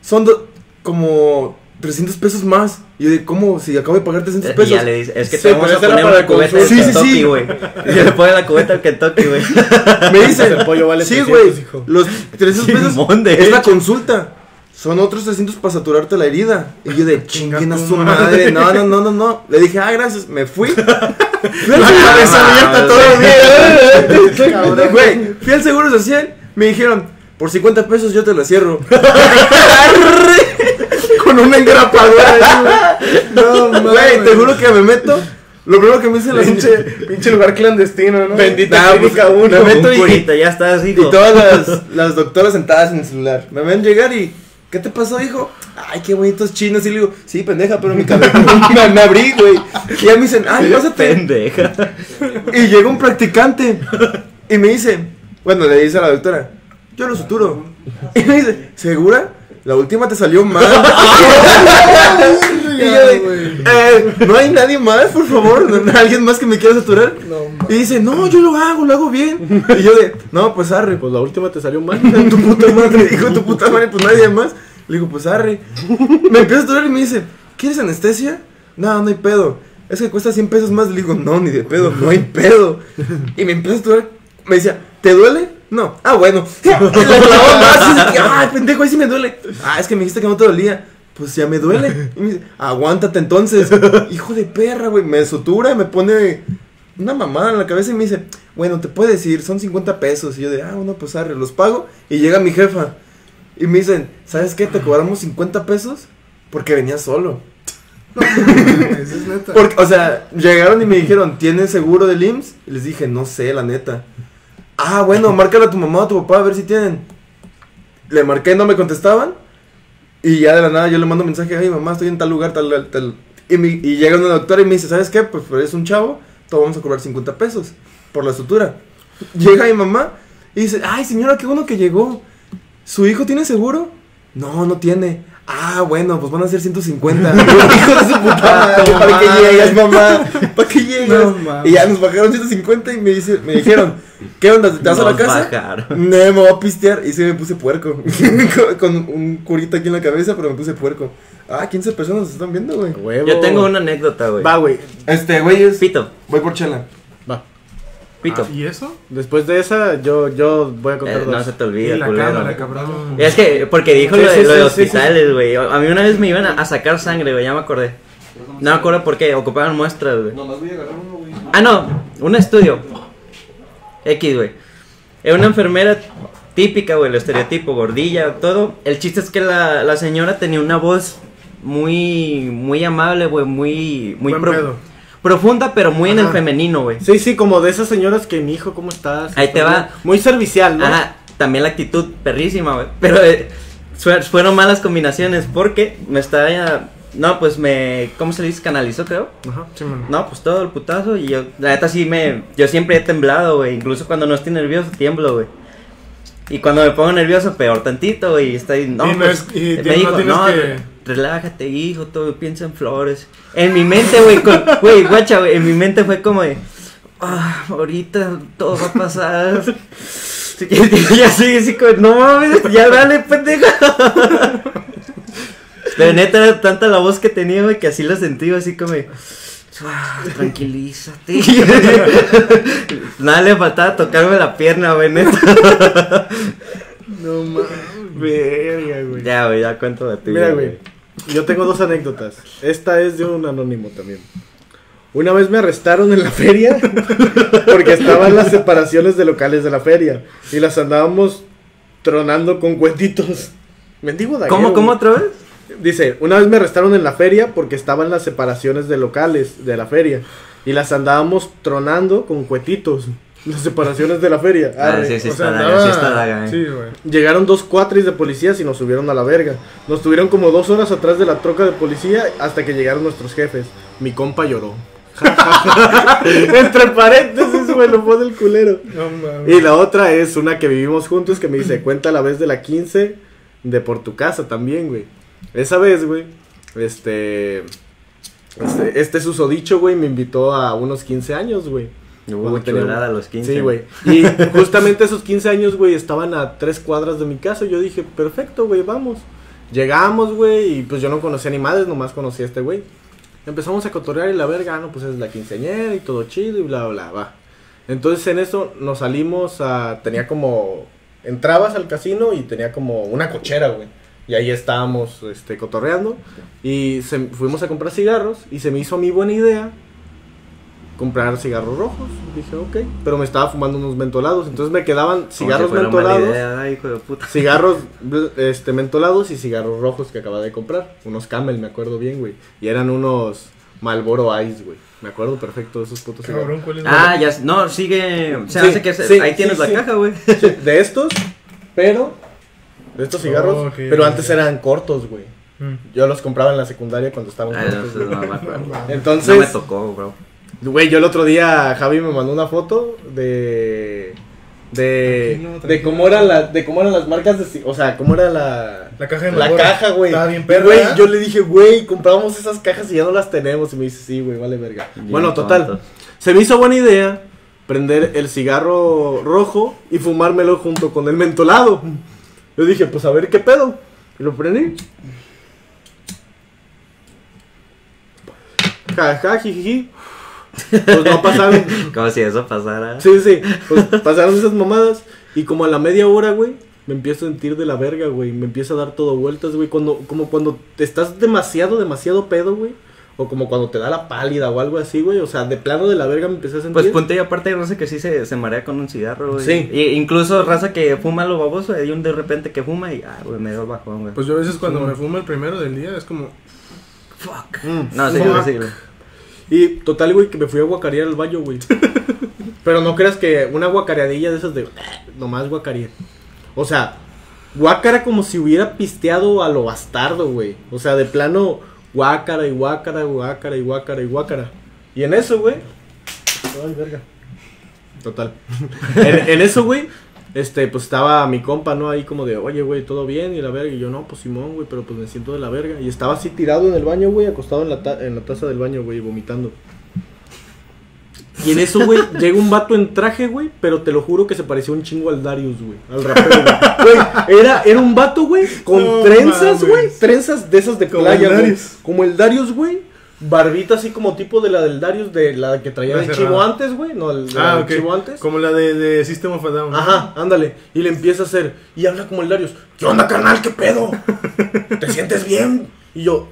Son do- como 300 pesos más. Y yo digo, ¿cómo? Si acabo de pagar 300 Y pesos. ya le dice, es que Sí, te vamos pero a poner para una cubeta de consulta. Sí, sí, Kentucky, sí. güey. Y le pone la cubeta al Kentucky, güey. Me dice, El pollo vale sí, 300, güey. hijo. Los 300 pesos Simón, de es la hecho. consulta. Son otros 300 para saturarte la herida. Y yo de Chinga chinguen a su madre. madre. No, no, no, no, no. Le dije, ah, gracias. Me fui. La cabeza abierta todo el día. Güey, fui al seguro social. Me dijeron, por 50 pesos yo te la cierro. Con una engrapadora. No, Güey, te juro que me meto. Lo primero que me dicen las Pinche, pinche lugar clandestino, ¿no? Bendita Nah, pues, clínica uno. me meto Un y- ya está así, Y hijo. todas las, las doctoras sentadas en el celular. Me ven llegar y. ¿Qué te pasó, hijo? Ay, qué bonitos chinos. Y le digo, sí, pendeja, pero mi cabello. me, me abrí, güey. Y ya me dicen, ay, pásate. Pendeja. Y llega un practicante. Y me dice, bueno, le dice a la doctora, yo lo suturo. Y me dice, ¿segura? La última te salió mal. y yo de, "Eh, no hay nadie más, por favor. ¿No- ¿Alguien más que me quiera suturar? y dice, no, yo lo hago, lo hago bien. Y yo de, no, pues arre. Pues la última te salió mal. tu puta madre, hijo de tu puta madre, pues nadie más. Le digo, pues arre. Me empieza a saturar y me dice, ¿quieres anestesia? No, no hay pedo. Es que cuesta 100 pesos más. Le digo, no, ni de pedo, no hay pedo. Y me empieza a saturar. Me decía, ¿te duele? No. Ah, bueno. Clavó más. Y dice, ay, pendejo, ahí sí me duele. Ah, es que me dijiste que no te dolía. Pues ya me duele. Y me dice, aguántate entonces. Hijo de perra, güey. Me sutura, me pone una mamada en la cabeza y me dice, bueno, te puedes ir, son 50 pesos. Y yo de, ah, bueno, pues arre, los pago. Y llega mi jefa. Y me dicen, ¿sabes qué? Te cobramos 50 pesos porque venía solo. Eso es neta. Porque, o sea, llegaron y me dijeron, ¿tienes seguro del IMSS? Y les dije, no sé, la neta. Ah, bueno, márcale a tu mamá o a tu papá a ver si tienen. Le marqué, no me contestaban. Y ya de la nada yo le mando mensaje, ay mamá, estoy en tal lugar, tal, tal. Y, y llega una doctora y me dice, ¿sabes qué? Pues pero eres un chavo, te vamos a cobrar 50 pesos por la sutura. Llega mi mamá y dice, ay señora, qué bueno que llegó. ¿Su hijo tiene seguro? No, no tiene. Ah, bueno, pues van a ser 150. Hijo de su puta madre, para que llegues, mamá. Para que. No mames. y ya nos bajaron 150 y me, dice, me dijeron, ¿qué onda? ¿Te vas a la casa? bajaron. No, me voy a pistear. Y sí me puse puerco. con, un curita aquí en la cabeza, pero me puse puerco. Ah, 15 personas nos están viendo, güey. Yo tengo una anécdota, güey. Va, güey. Este, güey, es. Pito, Voy por chela. Pito. Ah, ¿Y eso? Después de esa, yo, yo voy a contar Eh, no dos. se te Y olvida, la culero. cámara, cabrón. Es que, porque dijo Sí, lo, de, sí, lo de sí, sí, hospitales, güey. A mí una vez me iban a, a sacar sangre, güey, ya me acordé. No me acuerdo por qué, ocupaban muestras, güey. Nomás voy a agarrar uno, güey. Ah, no, un estudio. X, güey. Era una enfermera típica, güey, el estereotipo, gordilla, todo. El chiste es que la, la señora tenía una voz muy, muy amable, güey, muy, muy Buen pro- pedo. Profunda, pero muy en el femenino, güey. Sí, sí, como de esas señoras que mi hijo, ¿cómo estás? Ahí te va. Muy servicial, ¿no? Ajá, también la actitud perrísima, güey. Pero eh, fue- fueron malas combinaciones porque me estaba ya... No, pues me... ¿Cómo se dice? Canalizó, creo. Ajá. Sí, man. No, pues todo el putazo y yo, la neta sí me, yo siempre he temblado, güey, incluso cuando no estoy nervioso tiemblo, güey. Y cuando me pongo nervioso, peor tantito, güey, y está ahí, no, Y no pues, es- y me dijo, no, que- relájate, hijo, todo piensa en flores. En mi mente, güey, con- güey, guacha, güey, en mi mente fue como de, ah, ahorita todo va a pasar. Y así, así como, no mames, ya dale, pendeja. Pero neta era tanta la voz que tenía, güey, que así la sentí, así como, ah, tranquilízate. Nada le faltaba tocarme la pierna, güey, neta. No mames. Verga, güey. Ya, güey, ya cuento de ti. Mira, güey. Yo tengo dos anécdotas. Esta es de un anónimo también. Una vez me arrestaron en la feria porque estaban las separaciones de locales de la feria y las andábamos tronando con cuentitos. Mendigo daguero, ¿Cómo, cómo otra vez? Dice, una vez me arrestaron en la feria porque estaban las separaciones de locales de la feria y las andábamos tronando con cuetitos. Las separaciones de la feria. Ah, sí, sí, O sea, está daga, andaba- sí está daga, eh. Sí, güey. Llegaron dos cuatris de policías y nos subieron a la verga. Nos tuvieron como dos horas atrás de la troca de policía hasta que llegaron nuestros jefes. Mi compa lloró. Entre paréntesis, güey, lo pone el culero. No mames. Y la otra es una que vivimos juntos que me dice, cuenta la vez de la 15 de por tu casa también, güey. Esa vez, güey, este... Este, este susodicho, güey, me invitó a unos 15 años, güey. Hubo tenía- a los 15. Sí, güey. Y justamente esos 15 años, güey, estaban a tres cuadras de mi casa. Yo dije, perfecto, güey, vamos. Llegamos, güey, y pues yo no conocía ni madres, nomás conocía a este güey. Empezamos a cotorrear y la verga, ah, no, pues es la quinceañera y todo chido y bla, bla, bla, va. Entonces en eso nos salimos a. Tenía como. Entrabas al casino y tenía como una cochera, güey. Y ahí estábamos este, cotorreando. Y se- fuimos a comprar cigarros. Y se me hizo a mí buena idea comprar cigarros rojos. Dije, ok. Pero me estaba fumando unos mentolados. Entonces me quedaban Como cigarros si fuera mala mentolados. idea, hijo de puta. Cigarros este, mentolados y cigarros rojos que acababa de comprar. Unos Camel, me acuerdo bien, güey. Y eran unos Malboro Ice, güey. Me acuerdo perfecto de esos putos cigarros. Cabrón, ¿cuál es Ah, ya, no, sigue, se Sí, hace que se- sí, ahí sí, tienes la sí. caja, güey. Sí, de estos, pero. De estos cigarros. Oh, pero antes eran cortos, güey. Mm. Yo los compraba en la secundaria cuando estaban Ay, no, cortos. no me acuerdo. Entonces. No me tocó, bro. Güey, yo el otro día Javi me mandó una foto de de Tranquilo, de cómo eran las de cómo eran las marcas de o sea, cómo era la La caja de la caja, güey. Estaba bien perra. Güey, yo le dije, "Güey, compramos esas cajas y ya no las tenemos." Y me dice, "Sí, güey, vale verga." Bien bueno, total. Se me hizo buena idea prender el cigarro rojo y fumármelo junto con el mentolado. Yo dije, "Pues a ver qué pedo." Y lo prendí. Jaja, jijiji. Pues no pasaron. Como si eso pasara. Sí, sí. Pues pasaron esas mamadas. Y como a la media hora, güey, me empiezo a sentir de la verga, güey. Me empiezo a dar todo vueltas, güey. Cuando, como cuando estás demasiado, demasiado pedo, güey. O como cuando te da la pálida o algo así, güey. O sea, de plano de la verga me empecé a sentir. Pues punto y aparte hay raza que sí se, se marea con un cigarro, güey. Sí. Y incluso raza que fuma lo baboso, hay un de repente que fuma y, ah, güey, me dio el bajón, güey. Pues yo a veces cuando Sí. me fumo el primero del día es como. fuck. Mm, No, sí, fuck. sí, güey. Y total, güey, que me fui a guacarear al baño, güey. Pero no creas que una guacareadilla de esas de. Nomás guacareé. O sea, guacara como si hubiera pisteado a lo bastardo, güey. O sea, de plano, guacara y guacara, guacara y guacara y guacara. Y en eso, güey. Ay, verga. Total. en, en eso, güey. este, pues estaba mi compa, ¿no? Ahí como de, oye, güey, ¿todo bien? Y la verga. Y yo, no, pues Simón, güey, pero pues me siento de la verga. Y estaba así tirado en el baño, güey, acostado en la, ta- en la taza del baño, güey, vomitando. Y en eso, güey, llega un vato en traje, güey, pero te lo juro que se parecía un chingo al Darius, güey. Al rapero, güey. Era, era un vato, güey, con No trenzas, güey. Trenzas de esas de Como playa, el güey. Darius. Como el Darius, güey. Barbita así como tipo de la del Darius, de la que traía el chivo antes, güey. No, el, Ah, chivo antes. Como la de, de System of a Down. Ajá, ándale. Y le empieza a hacer. Y habla como el Darius. ¿Qué onda, carnal? ¿Qué pedo? ¿Te sientes bien? Y yo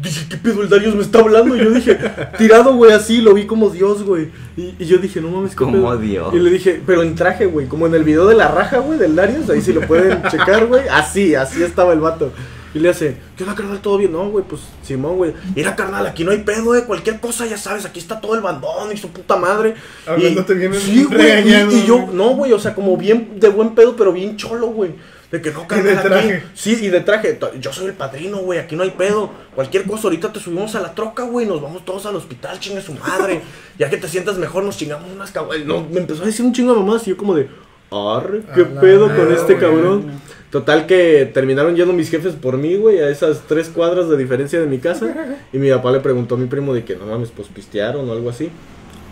dije, ¿qué pedo? El Darius me está hablando. Y yo dije, tirado, güey, así. Lo vi como Dios, güey. Y, y yo dije, no mames, ¿qué Como pedo? Dios. Y le dije, pero en traje, güey. Como en el video de la raja, güey, del Darius. Ahí sí lo pueden checar, güey. Así, así estaba el vato. Y le hace, ¿qué onda, carnal? ¿Todo bien? No, güey, pues Simón, güey. Mira, carnal, aquí no hay pedo, eh. Cualquier cosa, ya sabes, aquí está todo el bandón y su puta madre. Hablándote Y- bien Sí, güey. Y, y yo, no, güey, o sea, como bien de buen pedo, pero bien cholo, güey. De que no, carnal, de aquí- traje. Sí, y de traje. Yo soy el padrino, güey, aquí no hay pedo. Cualquier cosa, ahorita te subimos a la troca, güey, nos vamos todos al hospital, chingue su madre. ya que te sientas mejor, nos chingamos unas caguas. No, me empezó a decir un chingo de mamadas y yo como de, arre, qué A pedo con este cabrón. Total que terminaron yendo mis jefes por mí, güey, a esas tres cuadras de diferencia de mi casa. Y mi papá le preguntó a mi primo de que no mames, pues pistearon o algo así.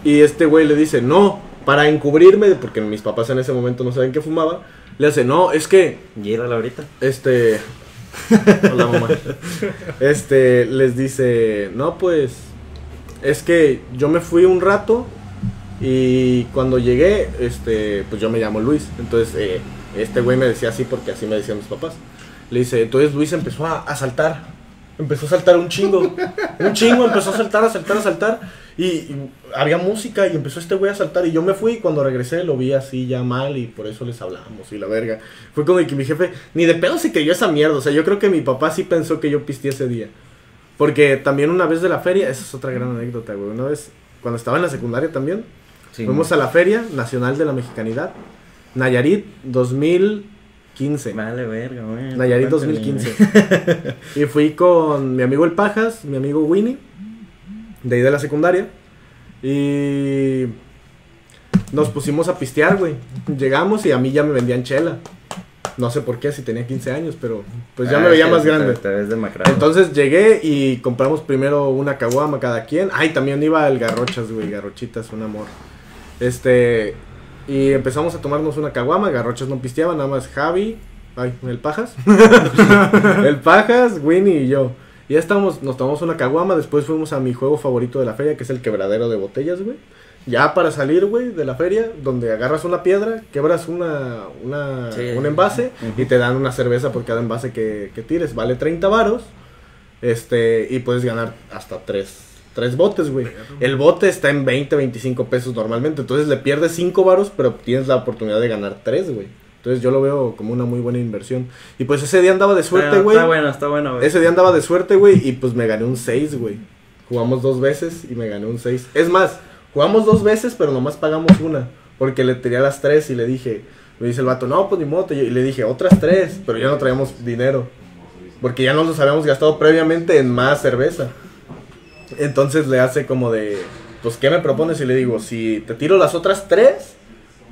Y este güey le dice, no, para encubrirme, porque mis papás en ese momento no saben que fumaba. Le hace, no, es que Llégala ahorita. este. Hola, mamá. Este les dice: No, pues. Es que yo me fui un rato. Y cuando llegué, este, pues yo me llamo Luis. Entonces, eh, este güey me decía así porque así me decían mis papás. Le dice: Entonces Luis empezó a, a saltar. Empezó a saltar un chingo. Un chingo, empezó a saltar, a saltar, a saltar. Y, y había música y empezó este güey a saltar. Y yo me fui y cuando regresé lo vi así ya mal y por eso les hablamos y la verga. Fue como que mi jefe ni de pedo se creyó esa mierda. O sea, yo creo que mi papá sí pensó que yo pisteé ese día. Porque también una vez de la feria, esa es otra gran anécdota, güey. Una vez, cuando estaba en la secundaria también, Sí, fuimos a la Feria Nacional de la Mexicanidad. Nayarit 2015. Vale, verga, güey. Nayarit Cuéntale. 2015. y fui con mi amigo el Pajas, mi amigo Winnie, de ahí de la secundaria. Y nos pusimos a pistear, güey. Llegamos y a mí ya me vendían chela. No sé por qué, si tenía 15 años, pero pues ya Ah, me veía más grande. Te ves demacrado. Entonces llegué y compramos primero una caguama cada quien. Ay, también iba el garrochas, güey, garrochitas, un amor. Este, y empezamos a tomarnos una caguama, garrochas no pisteaba, nada más Javi, ay, el Pajas. el Pajas, Winnie y yo. Y ya estamos, nos tomamos una caguama, después fuimos a mi juego favorito de la feria, que es el quebradero de botellas, güey. Ya para salir, güey, de la feria, donde agarras una piedra, quebras una, una, Sí. un envase y te dan una cerveza por cada envase que, que tires. Vale 30 varos. Este, y puedes ganar hasta 3, tres botes, güey. El bote está en 20, 25 pesos normalmente. Entonces le pierdes 5 varos, pero tienes la oportunidad de ganar 3, güey. Entonces yo lo veo como una muy buena inversión. Y pues ese día andaba de suerte, güey. Está bueno, está bueno, güey. Ese día andaba de suerte, güey, y pues me gané un 6, güey. Jugamos dos veces y me gané un 6. Es más, jugamos dos veces, pero nomás pagamos una. Porque le tiré a las 3 y le dije, me dice el vato, no, pues ni moto. Y le dije, otras 3, pero ya no traíamos dinero. Porque ya nos los habíamos gastado previamente en más cerveza. Entonces le hace como de, pues, ¿qué me propones? Y le digo, si te tiro las otras 3,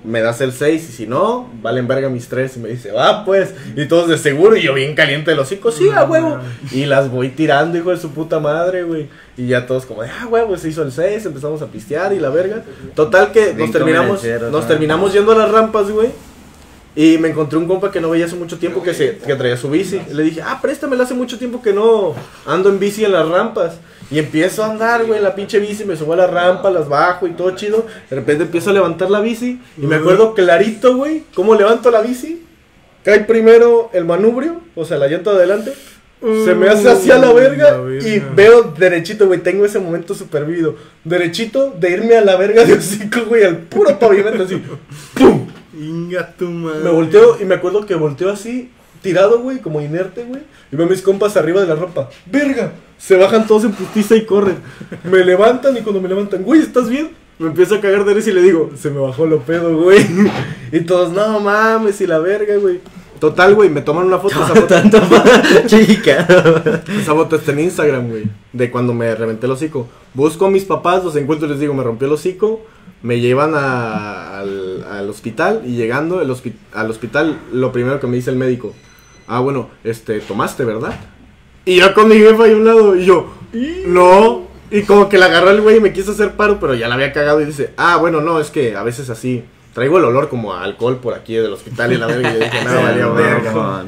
me das el 6 y si no, valen verga mis 3 y me dice, va pues, y todos de seguro y yo bien caliente de los hocico, sí, a huevo, y las voy tirando, hijo de su puta madre, güey, y ya todos como de, ah, huevo, se hizo el 6, empezamos a pistear y la verga, total que Bien nos terminamos, nos ¿no? terminamos yendo a las rampas, güey, y me encontré un compa que no veía hace mucho tiempo que, se, que traía su bici. Le dije, ah, préstamela, hace mucho tiempo que no ando en bici en las rampas. Y empiezo a andar, güey, en la pinche bici, me subo a la rampa, las bajo y todo chido. De repente empiezo a levantar la bici y me acuerdo clarito, güey, cómo levanto la bici. Cae primero el manubrio, o sea, la llanta de adelante. Se me hace hacia la verga, La verga. y veo derechito, güey, tengo ese momento super vivido. Derechito de irme a la verga de hocico, güey, al puro pavimento así. ¡Pum! Inga tu madre. Me volteo y me acuerdo que volteo así, tirado, güey, como inerte, güey. Y veo a mis compas arriba de la ropa. ¡Verga! Se bajan todos en putiza y corren. Me levantan y cuando me levantan, güey, ¿estás bien? Me empiezo a cagar de risa y le digo, se me bajó lo pedo, güey. Y todos, no mames, y la verga, güey. Total, güey, me toman una foto. Esa foto, Tanto chica. esa foto está en Instagram, güey. De cuando me reventé el hocico. Busco a mis papás, los encuentro y les digo, me rompió el hocico. Me llevan a, al- al hospital y llegando el hospi- al hospital, lo primero que me dice el médico, ah, bueno, este, tomaste, ¿verdad? Y yo con mi jefa ahí a un lado, y yo, no. Y como que la agarró el güey y me quiso hacer paro, pero ya la había cagado y dice, ah, bueno, no, es que a veces así, traigo el olor como a alcohol por aquí del hospital y la verga, y yo dije, nada, valía verga.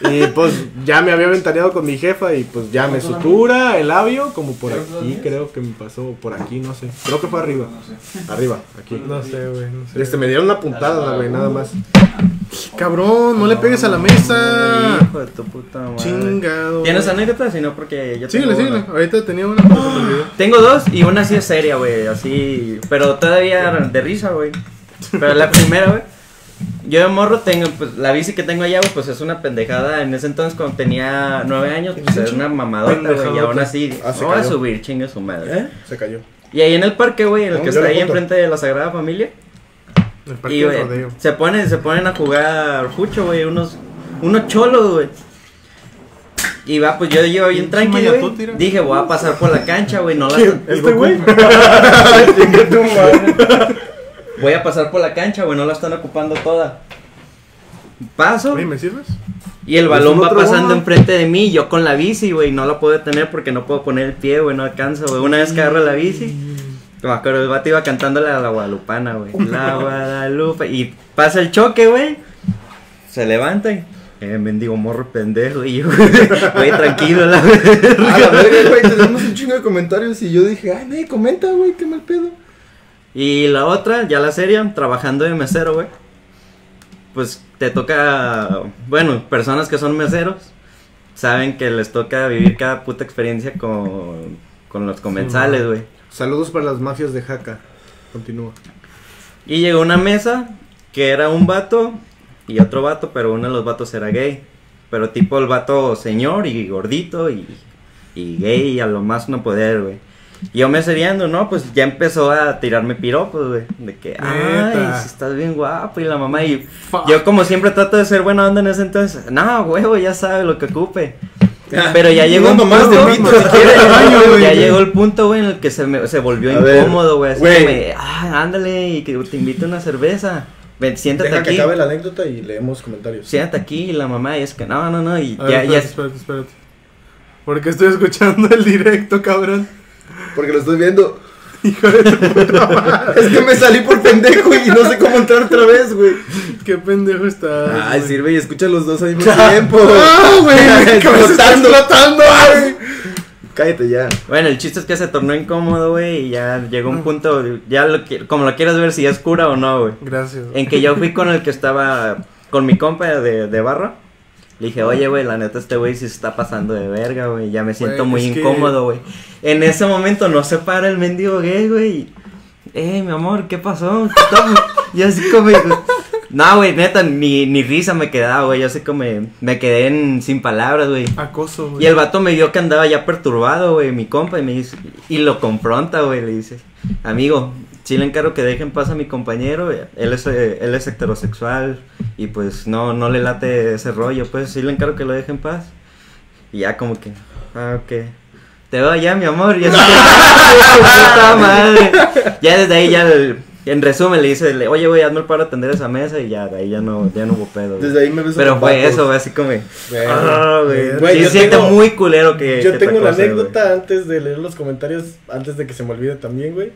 Y pues ya me había ventaneado con mi jefa y pues ya me sutura el labio, como por aquí, creo que me pasó, por aquí, no sé. Creo que fue arriba. Arriba, aquí. No sé, güey, no sé. Este, me dieron una puntada, güey, nada más. Cabrón, no le pegues a la mesa. Hijo de tu puta madre. Chingado. ¿Tienes anécdotas? Si no, porque yo Síguele, tengo síguele. una. Ahorita tenía una. Tengo dos y una sí es seria, güey, así, pero todavía de risa, güey. Pero la primera, güey, yo de morro tengo, pues, la bici que tengo allá, güey, pues es una pendejada. En ese entonces, cuando tenía nueve años, pues era una mamadota, güey, y aún así, Ah, se no voy a subir, chingue su madre. ¿Eh? Se cayó. Y ahí en el parque, güey, en el No, que está ahí enfrente de la Sagrada Familia, El parque y, se ponen, se ponen a jugar fucho, güey, unos, unos cholos, güey. Y va, pues yo llevo bien tranquilo, güey. Dije, voy a pasar por la cancha, güey, no la... ¿Este güey? Voy a pasar por la cancha, güey, no la están ocupando toda. Paso Oye, ¿me sirves? y el balón va pasando enfrente de mí, yo con la bici, güey, no la puedo detener porque no puedo poner el pie, güey, no alcanzo, güey. Una vez que agarro la bici, me acuerdo, el vato iba cantándole a la guadalupana, güey. La Guadalupe. Y pasa el choque, güey. Se levanta y... Eh, mendigo morro pendejo. Y yo, güey, tranquilo, la A la verga, güey, tenemos un chingo de comentarios y yo dije, ay, nadie comenta, güey, qué mal pedo. Y la otra, ya la serie, trabajando de mesero, güey. Pues te toca, bueno, personas que son meseros saben que les toca vivir cada puta experiencia con, con los comensales, güey. Saludos para las mafias de Jaca. Continúa. Y llegó una mesa que era un vato y otro vato, pero uno de los vatos era gay. Pero tipo el vato señor y gordito y, y gay a lo más no poder, güey. Y yo me seriando, ¿no? Pues ya empezó a tirarme piropos, güey. De que, ay, si estás bien guapo y la mamá. Y Fuck. yo como siempre trato de ser buena onda en ese entonces. No, huevo, ya sabe lo que ocupe. Pero ya llegó un de punto, quieres. ya llegó el punto, güey, en el que se, me, se volvió A ver, incómodo, güey. Así güey. que me, ah, ándale, y que te invito a una cerveza. Ven, siéntate Deja que aquí. acabe la anécdota y leemos comentarios. Siéntate aquí y la mamá, y es que no, no, no, y A ver, ya, ya. espérate, espérate, espérate. Porque estoy escuchando el directo, cabrón. Porque lo estoy viendo. Hijo de tu puta madre. Es que me salí por pendejo y no sé cómo entrar otra vez, güey. Qué pendejo estás. Ay, sirve y escucha los dos al mismo tiempo. ¡Ah, güey! ¡Mi cabeza está Explotando. explotando, güey! Cállate ya. Bueno, el chiste es que se tornó incómodo, güey, y ya llegó un punto, ya lo que, como lo quieras ver, si es cura o no, güey. Gracias. En que yo fui con el que estaba, con mi compa de, de barra. Le dije, oye, güey, la neta, este güey sí se está pasando de verga, güey. Ya me siento muy que- incómodo, güey. En ese momento no se para el mendigo gay, güey. Eh, mi amor, ¿qué pasó? ¿Qué? Y así como... No, güey, neta, ni, ni risa me quedaba, güey. Yo así como me quedé en- sin palabras, güey. Acoso, güey. Y el vato me vio que andaba ya perturbado, güey, mi compa, y me dice, y lo confronta, güey, le dice, amigo, sí le encargo que dejen paz a mi compañero, él es, eh, él es heterosexual, y pues no, no le late ese rollo, pues sí le encargo que lo dejen paz. Y ya como que, ah, ok. Te veo ya, mi amor, y así que, puta madre. Ya desde ahí ya, el- en resumen, le dice, le- oye, güey, hazme el paro atender esa mesa, y ya, de ahí ya no, ya no hubo pedo. Desde ahí me beso Pero fue eso, güey, así como... Güey. Ah, Sí, siente muy culero que. Yo que te tengo una anécdota antes de leer los comentarios, antes de que se me olvide también, güey.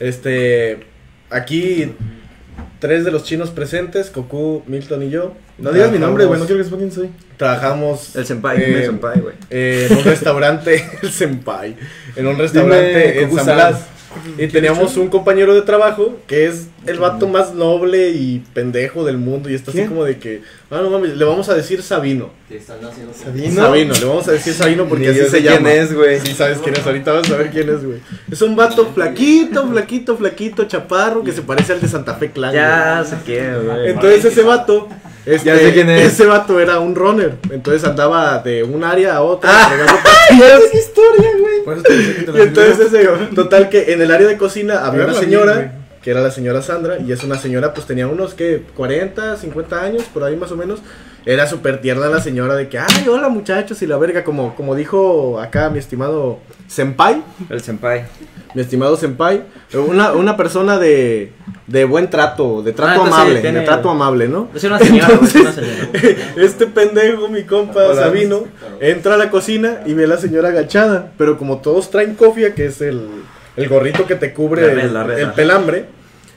Este, aquí tres de los chinos presentes, Goku, Milton y yo. No digas mi nombre, güey, no quiero que sepan quién soy. Trabajamos. El senpai, eh, dime senpai, güey. eh, en un restaurante, el senpai, en un restaurante en. San Blas. Y teníamos un compañero de trabajo que es el vato más noble y pendejo del mundo. Y está así ¿Quién? como de que, ah, no mames, le vamos a decir Sabino. ¿Sabino? Sabino, le vamos a decir Sabino porque Ni así yo se sé llama. quién es, güey. Sí, sabes quién es, ahorita vas a ver quién es, güey. Es un vato flaquito, flaquito, flaquito, chaparro, que se parece al de Santa Fe Clan. Ya se quiere, güey. güey. Entonces ese vato, este, Ya sé quién es. ese vato era un runner. Entonces andaba de un área a otra. Ah. entregando Ya es historia, güey. Por eso te dije que te y entonces ese, total que en el área de cocina había una señora, bien, que era la señora Sandra, y es una señora pues tenía unos que 40, 50 años, por ahí más o menos, Era súper tierna la señora de que, ay, hola muchachos, y la verga, como, como dijo acá mi estimado Senpai, El senpai. mi estimado Senpai, una, una persona de, de buen trato, de trato Ah, entonces amable, tiene- de trato amable, ¿no? Es una señora, güey, es una señora. Este pendejo, mi compa Hola. Sabino, entra a la cocina y ve a la señora agachada. Pero como todos traen cofia, que es el, el gorrito que te cubre La red, el, la red, el pelambre,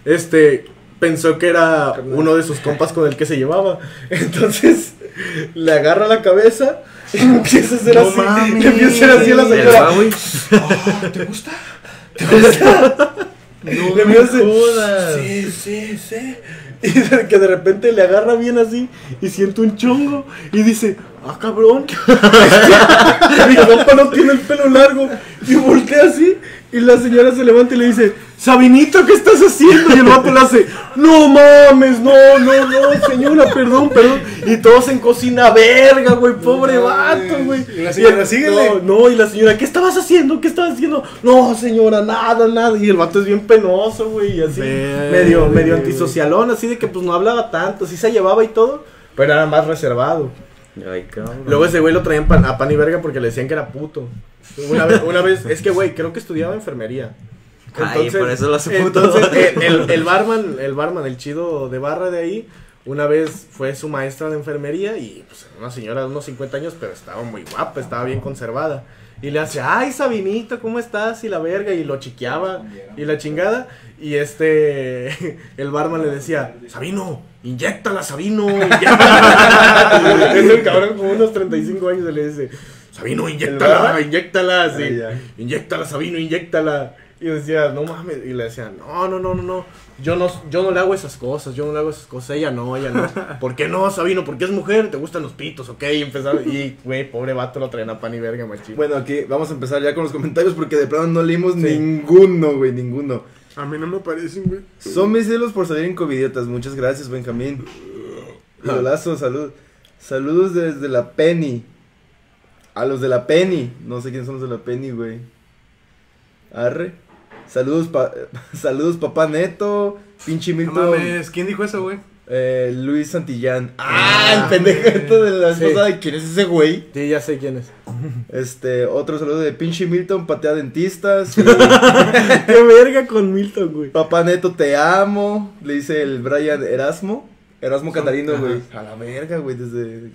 este pensó que era uno de sus compas con el que se llevaba. Entonces le agarra la cabeza y empieza a hacer No así. mames. Empieza a hacer así a la señora. Huawei. No Le me empieza a hacer, jodas. Sí, sí, sí. Y de- que de repente le agarra bien así y siente un chongo y dice, ah cabrón. Mi compa no tiene el pelo largo. Y voltea así y la señora se levanta y le dice, Sabinito, ¿qué estás haciendo? Y el vato le hace, no mames, no, no, no, señora, perdón, perdón. Y todos en cocina, verga, güey, pobre No, vato, güey. y la señora, el- "Síguele". No, no, y la señora, ¿qué estabas haciendo? ¿Qué estabas haciendo? No, señora, nada, nada. Y el vato es bien penoso, güey, y así, medio, medio antisocialón, así de que pues no hablaba tanto, sí se llevaba y todo, pero era más reservado. Ay, cabrón. Luego ese güey lo traían pan- a pan y verga porque le decían que era puto. Una vez, una vez es que güey, creo que estudiaba enfermería. Ay, por eso lo. Entonces, eh, el, el barman, el barman, el chido de barra de ahí, una vez fue su maestra de enfermería y pues una señora de unos 50 años, pero estaba muy guapa, estaba bien conservada. Y le hace, ay, Sabinito, ¿cómo estás? Y la verga, y lo chiqueaba, y la chingada. Y este, el barman le decía, Sabino, inyectala, Sabino, inyectala. es el cabrón con unos 35 años y le dice, Sabino, inyectala, inyectala, sí. Ah. Inyectala, Sabino, inyectala. Y decía, no mames. Y le decía, no, no, no, no, no. Yo no, yo no le hago esas cosas, yo no le hago esas cosas. Ella no, ella no. ¿Por qué no, Sabino? Porque es mujer, te gustan los pitos, ok. Y empezaron, y güey, pobre vato lo traen a pan y verga, machín. Bueno, aquí vamos a empezar ya con los comentarios porque de plano no leímos Sí. ninguno, güey, ninguno. A mí no me parecen, güey. Son mis celos por salir en covidiotas. Muchas gracias, Benjamín. Idolazo, salud. Saludos desde la Penny. A los de la Penny. No sé quiénes son los de la Penny, güey. Arre. Saludos, pa- saludos papá Neto. Pinche No Milton. mames, ¿quién dijo eso, güey? eh, Luis Santillán. Ah, el pendejo de la Sí. esposa de quién es ese güey. Sí, ya sé quién es. Este, otro saludo de pinche Milton, patea dentistas. Qué verga con Milton, güey. Papá Neto, te amo. Le dice el Brian Erasmo. Erasmo Catarino, ajá. güey. A la verga, güey, desde...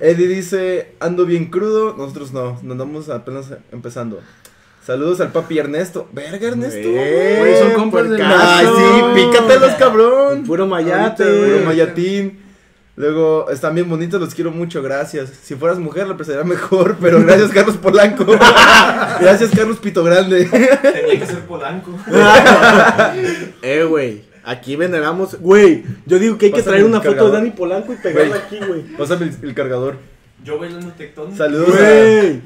Eddie dice, ando bien crudo. Nosotros no, nos andamos apenas empezando. Saludos al papi Ernesto. Verga, Ernesto. Güey, son compas Ay, sí, pícatelos, cabrón. Puro mayate. Ahorita, Puro mayatín. Luego, están bien bonitos, los quiero mucho, gracias. Si fueras mujer, lo apreciaría mejor, pero gracias, Carlos Polanco. gracias, Carlos Pito Grande. Tenía que ser polanco. eh, güey. Aquí veneramos. Güey, yo digo que hay que traer una foto de. Dani Polanco y pegarla Güey. aquí, güey. Pásame el, el cargador. Yo bailando tectón. Saludos a... Güey.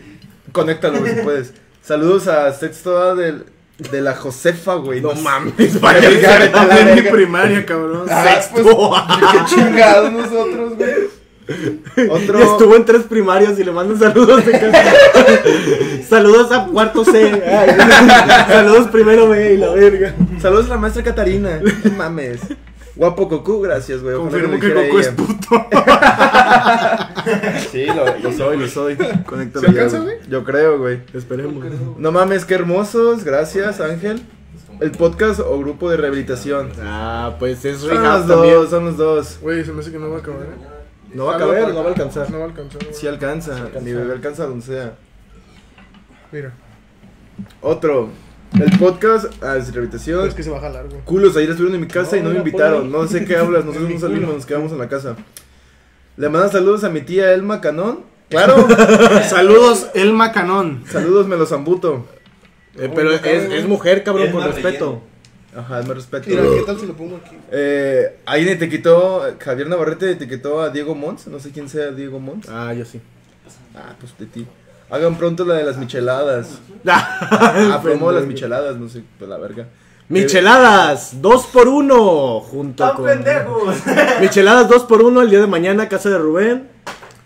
Conéctalo, güey, si puedes. Saludos a Sexto del, de la Josefa, güey. No sé. mames, Vaya, a en mi primaria, cabrón. Ah, pues, qué chingados nosotros, güey. Otro. Estuvo en tres primarios y le mandan saludos de casa. saludos a cuarto C. Ay, saludos primero B y la verga. Saludos a la maestra Catarina. No mames. Guapo Cocu, gracias, güey. Confirmo que Goku es puto. Sí, lo, lo soy, lo soy. Conéctalo ¿Se alcanza, güey. Yo creo, güey. Esperemos. No mames, qué hermosos. Gracias, Ángel. El podcast o grupo de rehabilitación. Ah, pues es Son Rehab los también. dos, son los dos. Güey, se me hace que no va a acabar, ¿eh? No va a caber, no va a alcanzar. No va a alcanzar. Sí alcanza. Mi bebé alcanza donde sea. Mira, Otro. El podcast ah, es rehabilitación. es que se va a jalar, güey. Culos, ayer estuvieron en mi casa y no me invitaron. No sé qué hablas, nosotros no salimos, nos quedamos en la casa. Le mandan saludos a mi tía Elma Canón. Claro, Saludos, Elma Canón. saludos me los zambuto. Eh, pero es, es mujer, cabrón, con respeto. Ajá, me respeto. Mira, ¿qué tal si lo pongo aquí? Eh, alguien etiquetó, Javier Navarrete etiquetó a Diego Mons, no sé quién sea Diego Mons. Ah, yo sí. Ah, pues de ti. Hagan pronto la de las micheladas. Ah, promo de las micheladas, no sé, pues la verga. Micheladas, dos por uno, junto ¡Tan con... pendejos! Micheladas dos por uno el día de mañana, casa de Rubén.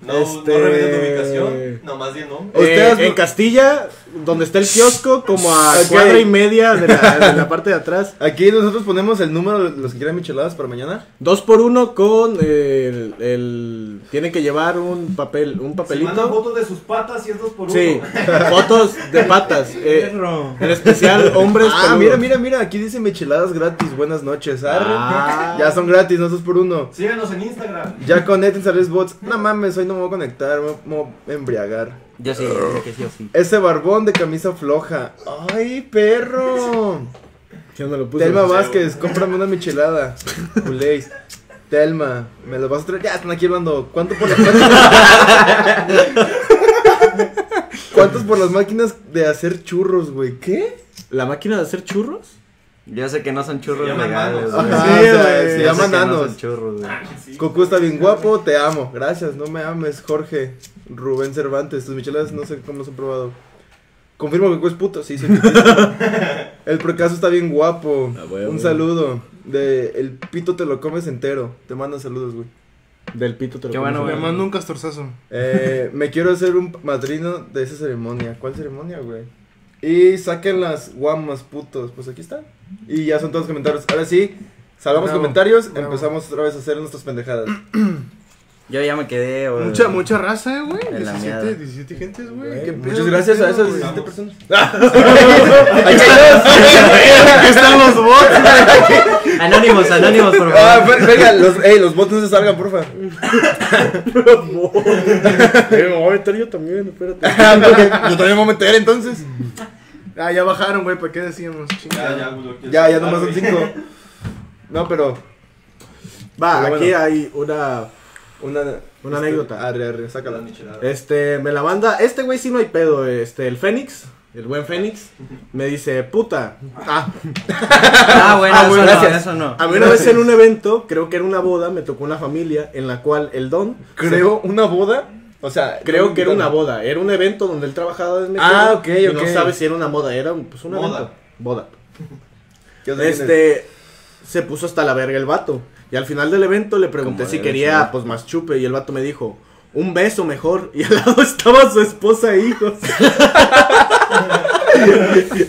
No, Este- no tu ubicación, nomás di el nombre. Eh, Ustedes- en Castilla, donde está el kiosco, como a cuadra y media de la, de la parte de atrás. Aquí nosotros ponemos el número de los que quieran micheladas para mañana. Dos por uno con el, el- Tienen que llevar un papel, un papelito. fotos de sus patas y es dos por Sí, uno. fotos de patas. eh, en especial hombres. Ah, peludos. mira, mira, mira, aquí dice micheladas gratis, buenas noches, arre. Ah. Ya son gratis, no dos por uno. Síganos en Instagram. Ya conéctense a los bots. No mames, hoy no me voy a conectar, me voy a embriagar. Yo sí, yo que sí o sí. Ese barbón de camisa floja. ¡Ay, perro! ¿Quién me lo puso? Telma Vázquez, cómprame una michelada. Culéis. Telma, me lo vas a traer. Ya están aquí hablando. ¿Cuánto por las máquinas? ¿Cuántos por las máquinas de hacer churros, güey? ¿Qué? ¿La máquina de hacer churros? Yo sé que no son churros Se legales, güey. Sí, güey. se llaman nanos. son churros, güey. Sí. Coco está bien guapo, te amo. Gracias, no me ames, Jorge. Rubén Cervantes, tus micheladas no sé cómo los he probado. Confirmo que Coco es puto, sí, soy putito. El procaso está bien guapo. Ah. Un saludo. De el pito te lo comes entero. Te mandan saludos, güey. Del pito te lo Qué comes. bueno, Le güey. mando un castorzazo. Eh, me quiero hacer un madrino de esa ceremonia. ¿Cuál ceremonia, güey? Y saquen las guamas, putos. Pues aquí están. Y ya son todos los comentarios. Ahora sí, salvamos Bravo, comentarios. bravo. Empezamos otra vez a hacer nuestras pendejadas. Yo ya me quedé, güey. Mucha, mucha raza, eh, güey. En la 17, miada. 17 gentes, güey. Güey, ¿Qué Muchas gracias a esas güey? 17 personas. Aquí están los bots. Anónimos, anónimos, por Ah, favor. ve- venga, los, ey, los bots no se salgan, porfa. Eh, me voy a meter yo también, espérate. Yo también me voy a meter entonces. Ah, ya bajaron, güey. ¿Para qué decíamos? Ya, Chingada. ya, que- Ya, ya nomás son 5. No, pero Va, Pero aquí bueno. hay una. una, Una anécdota. Arre, arre, sácala. Este, me la manda. Este güey sí no hay pedo. Este, el Fénix. El buen Fénix. Me dice, puta. Ah, Ah, bueno, Ah, eso bueno, no, gracias. eso no. a mí una vez en un evento, creo que era una boda, me tocó una familia en la cual el don. Creo una boda. O sea, Creo no que era una boda. Era un evento donde él trabajaba desde Ah, ok, y No ok. sabes si era una boda, era un, pues un Boda. evento. Boda. Este se puso hasta la verga el vato. Y al final del evento le pregunté Como si debe quería ser. pues más chupe y el vato me dijo, "Un beso mejor." Y al lado estaba su esposa e hijos.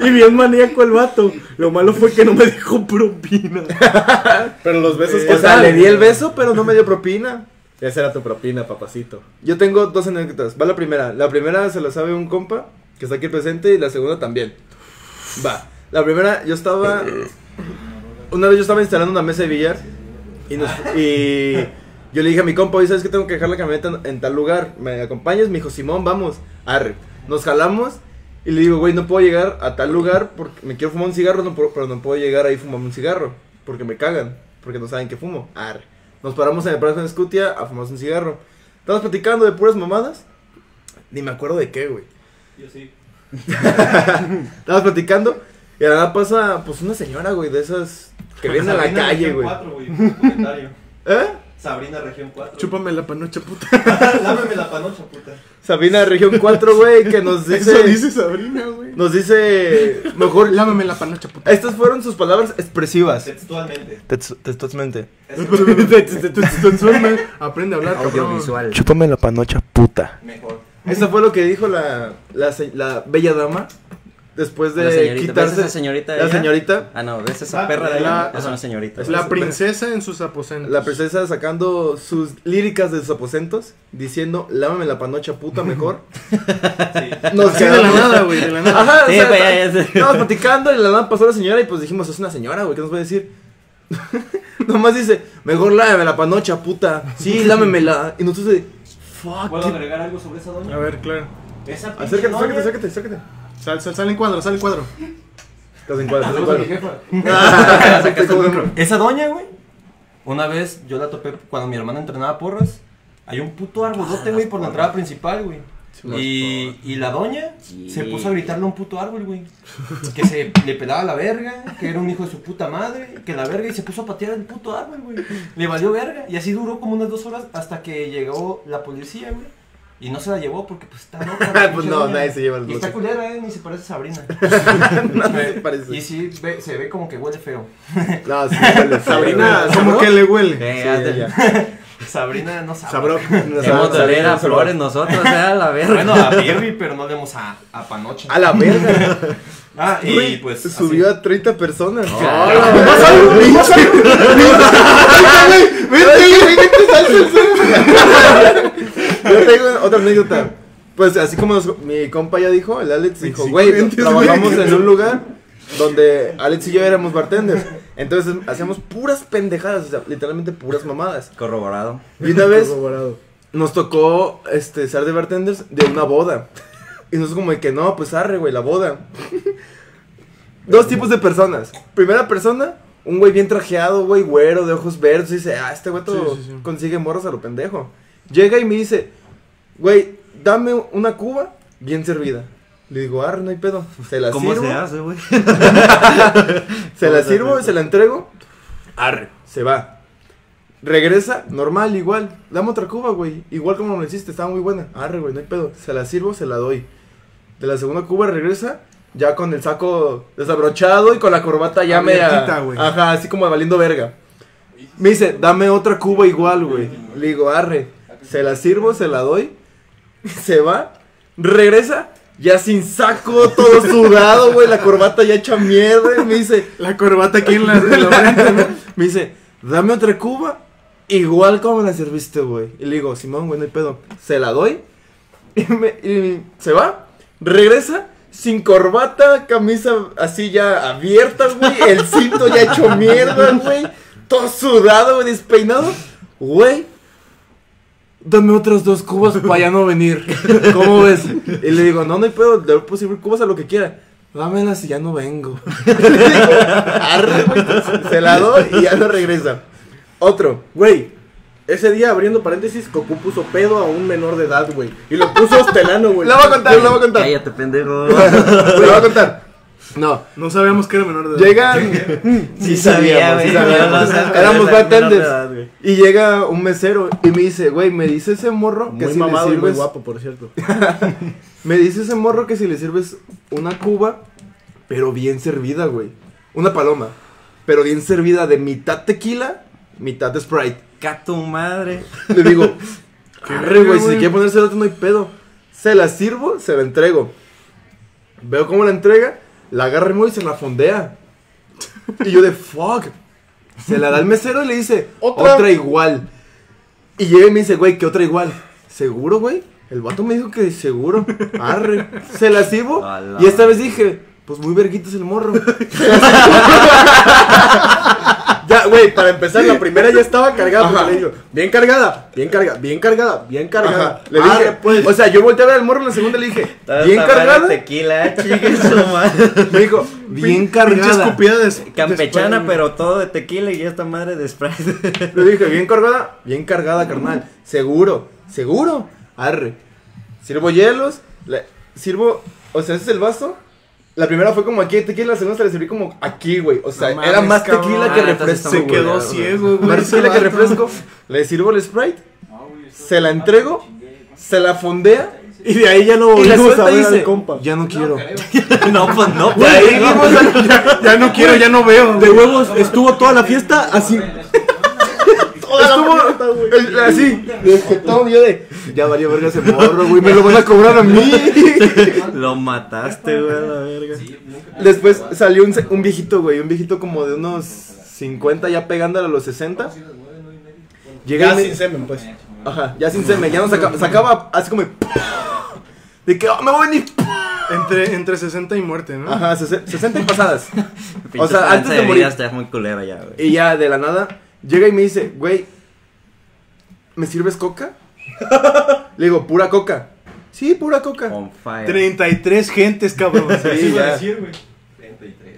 y bien maníaco el vato. Lo malo fue que no me dijo propina. Pero los besos que O sea, le di el beso, pero no me dio propina. Esa era tu propina, papacito. Yo tengo dos anécdotas. Va la primera. La primera se la sabe un compa que está aquí presente y la segunda también. Va. La primera, yo estaba. Una vez yo estaba instalando una mesa de billar y, nos- y yo le dije a mi compa, oye, ¿sabes que tengo que dejar la camioneta en, tal lugar? ¿Me acompañas? Me dijo, Simón, vamos. Arre. Nos jalamos y le digo, güey, no puedo llegar a tal lugar porque me quiero fumar un cigarro, pero no puedo llegar ahí a fumarme un cigarro porque me cagan, porque no saben que fumo. Arre. Nos paramos en el Parque de Escutia a fumarnos un cigarro. Estamos platicando de puras mamadas. Ni me acuerdo de qué, güey. Yo sí. Estamos platicando y de la nada pasa, pues, una señora, güey, de esas que vienen a la calle, güey. 4, güey. Comentario. ¿Eh? Sabrina, región 4. Chúpame la panocha, puta. Lámame la panocha, puta. Sabina de Región 4, güey, que nos Eso dice. dice Sabrina, güey. Nos dice. Mejor. Lámame la panocha, puta. Estas fueron sus palabras expresivas. Textualmente. Textualmente. Aprende a hablar. Audiovisual. Chúpame la panocha puta. Mejor. Eso fue lo que dijo la, la bella dama después de La señorita. ¿Ves quitarse. esa señorita de la señorita. Ah, no, ¿ves esa Ah, perra de la- Es una señorita. Es La princesa en sus aposentos. La princesa sacando sus líricas de sus aposentos, diciendo, lávame la panocha puta mejor. Sí. Nos Así de la nada, güey, de la nada. Ajá, Sí, o sea, güey, ya, ya sé. estábamos platicando y de la nada pasó la señora y pues dijimos, es una señora, güey, ¿qué nos va a decir? Nomás dice, mejor lávame la panocha, puta. Sí, lámemela. Y nosotros de, fuck. ¿Puedo qué- agregar algo sobre esa doña? A ver, claro. Esa Acércate, doña- acércate, acércate, acércate. Sal, sal, sal en cuadro, sal en cuadro. Estás en cuadro, estás en cuadro. jefa. Sacaste el micro. Esa doña, güey. Una vez yo la topé cuando mi hermana entrenaba porras. Hay un puto arbolote, güey, por la entrada principal, güey. Y, y la doña Sí. se puso a gritarle a un puto árbol, güey. Que se le pelaba la verga, que era un hijo de su puta madre, que la verga y se puso a patear el puto árbol, güey. Le valió verga. Y así duró como unas dos horas hasta que llegó la policía, güey. Y no se la llevó porque pues está loca. Pues no, nadie se lleva el Y está culera, eh, ni se parece a Sabrina. Nadie se parece. Y sí, ve- se ve como que huele feo. No, sí, huele feo, Sabrina, güey. Como que le huele. Eh, Sí. Sabrina no sabe. Sabroc. Hemos de oler a flores nosotros, era la verga. Bueno, a Birri, pero no leemos a, a Panocha. A la verga. Ah, y Güey, pues. así. subió a 30 personas. Yo tengo otra anécdota. Pues así como mi compa ya dijo, el Alex dijo, güey, trabajamos en un lugar donde Alex y yo éramos bartenders. Entonces hacíamos puras pendejadas, o sea, literalmente puras mamadas. Corroborado. Y una vez Corroborado. nos tocó este, ser de bartenders de una boda. Y nosotros como de que no, pues arre, güey, la boda. Dos tipos de personas. Primera persona, un güey bien trajeado, güey, güero, de ojos verdes. Y dice, ah, este güey todo Sí, sí, sí. consigue morros a lo pendejo. Llega y me dice, güey, dame una cuba bien servida. Le digo, arre, no hay pedo. Se la ¿Cómo sirvo. se hace, güey? Se la ¿Cómo se sirvo hace? se la entrego. Arre, se va. Regresa, normal, igual. Dame otra cuba, güey. Igual como me hiciste, estaba muy buena. Arre, güey, no hay pedo. Se la sirvo, se la doy. De la segunda cuba regresa, ya con el saco desabrochado y con la corbata ya me. Abiertita, güey. Ajá, así como valiendo verga. Me dice, dame otra cuba igual, güey. Le digo, arre. Se la sirvo, se la doy. Se va. Regresa. Ya sin saco, todo sudado, güey. La corbata ya hecha mierda. Y me dice, La corbata aquí en la, en la frente, ¿no? me dice, dame otra cuba. Igual como me la serviste, güey. Y le digo, Simón, güey, no hay pedo. Se la doy. Y, me- y se va. Regresa. Sin corbata, camisa así ya abierta, güey. El cinto ya hecho mierda, güey. Todo sudado, güey, despeinado. Güey. Dame otras dos cubas para ya no venir. ¿Cómo ves? Y le digo, no, no hay pedo. Le puedo servir cubas a lo que quiera. Dámelas y ya no vengo. Le digo, arre, güey. Se la doy y ya no regresa. Otro. Güey, ese día, abriendo paréntesis, Goku puso pedo a un menor de edad, güey. Y lo puso hostelano, güey. La voy a contar, la voy a contar. Cállate, pendejo. La voy a contar. No. No sabíamos que era menor de edad. Llegan. Sí sabía, güey. sí sabíamos. Yo no sé, Éramos bartenders. Y llega un mesero y me dice, güey, me dice ese morro que Muy si mamado le y muy sirves. guapo, por cierto. Me dice ese morro que si le sirves una cuba, pero bien servida, güey. Una paloma, pero bien servida de mitad tequila, mitad de Sprite. Ca tu madre. Le digo, arre, güey, si quiere ponerse el otro no hay pedo. Se la sirvo, se la entrego. Veo cómo la entrega, la agarra muy y se la fondea. Y yo de fuck. Se la da al mesero y le dice, ¿Otra? otra, igual. Y llega y me dice, güey, ¿qué otra igual? ¿Seguro, güey? El vato me dijo que seguro. Arre. Se la sirvo. Y esta vez dije, pues muy verguitos el morro. Ya, güey, para empezar, la primera ya estaba cargada. Le digo, bien cargada, bien cargada, bien cargada, bien cargada. Ajá. Le dije, pues. o sea, yo volteé a ver al morro en la segunda y le dije, bien cargada. Tequila. Me dijo, bien cargada. escupida de- de Campechana, pero todo de tequila y esta madre de Sprite. Le dije, bien cargada, bien cargada, carnal. Seguro, seguro. Arre. Sirvo hielos, le- sirvo, o sea, ese es el vaso. La primera fue como aquí de tequila, la segunda se le serví como aquí, güey. O sea, No era más cabrón. tequila que Ah, refresco. Se quedó güey. ciego, güey. Más tequila que refresco. Le sirvo el Sprite, se la entrego, se la fondea. Y de ahí ya no volvimos a ver al dice, compa. ya no quiero. no, pues no, De ahí pues. Ya, ya no quiero, ya no veo. De huevos, estuvo toda la fiesta así. Estuvo el- así, de jetón, yo de, ya valió verga ese morro, güey, me lo van a cobrar a mí. Lo mataste, güey, a la verga. Después salió un, un viejito, güey, un viejito como de unos 50 ya pegándole a los 60. Llega Ya me- sin semen, pues. Ajá, ya sin semen, ya no sacaba, sacaba así como de que "Oh, me voy a venir. Entre, entre 60 y muerte, ¿no? Ajá, sese- 60 y pasadas. Pinche sea, antes de morir. está muy culera ya, güey. Y ya de la nada llega y me dice, güey, ¿me sirves coca? Le digo, pura coca. Sí, pura coca. On fire. 33 gentes, cabrón. Sí, ya.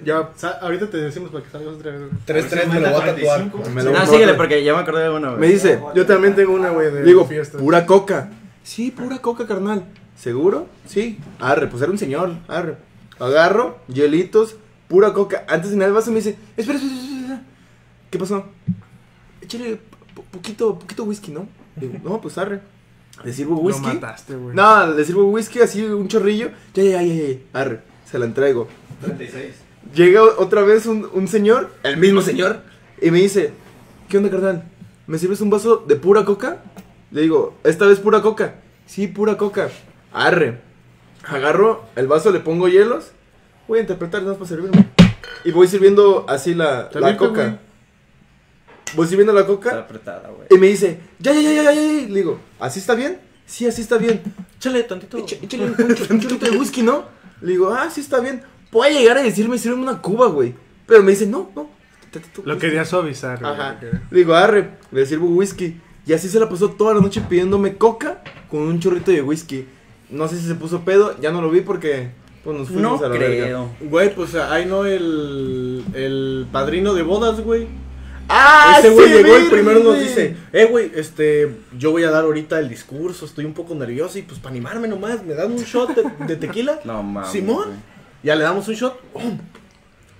Ya, sa- ahorita te decimos para que salgas otra vez. güey. 3-3 me lo voy a tatuar. Me lo- No, síguele porque ya me acordé de Me güey. dice, Yo también tengo una, güey, de Le digo, fiesta. pura coca. Sí, pura coca, carnal. ¿Seguro? Sí. Arre, pues era un señor. Arre. Agarro, hielitos, pura coca. Antes de nada el vaso me dice, espera, espera, espera, espera. ¿Qué pasó? Échale po- poquito, poquito whisky, ¿no? Digo, no, pues arre. Le sirvo Lo whisky. mataste, güey. No, le sirvo whisky así, un chorrillo. Ya, ya, ya, ya, ya. Arre, se la entrego. 36. Llega otra vez un, un señor, el mismo señor, y me dice, ¿qué onda, carnal? ¿me sirves un vaso de pura coca? Le digo, ¿esta vez pura coca? Sí, pura coca. Arre. Agarro el vaso, le pongo hielos. Voy a interpretar nada más para servirme. Y voy sirviendo así la, la coca. güey. Voy sirviendo la Está coca. apretada, güey. Y me dice, ya, ya, ya, ya, ya, ya. Le digo, ¿así está bien? Sí, así está bien. Échale tantito. Échale un, de whisky, ¿no? Le digo, ah, sí está bien. Puede llegar a decirme, sirve una cuba, güey. Pero me dice, no, no. tantito Lo whisky". quería suavizar, güey. Ajá. Le digo, arre, le sirvo whisky. Y así se la pasó toda la noche pidiéndome coca con un chorrito de whisky. No sé si se puso pedo, ya no lo vi porque pues nos fuimos No a la verga. creo. Güey, pues ahí no el, el padrino de bodas, güey. ¡Ah! Ese güey sí, llegó y primero nos dice, eh, güey, este, yo voy a dar ahorita el discurso, estoy un poco nervioso y pues para animarme nomás, me dan un shot de, de tequila. No mames. Simón. güey. Ya le damos un shot.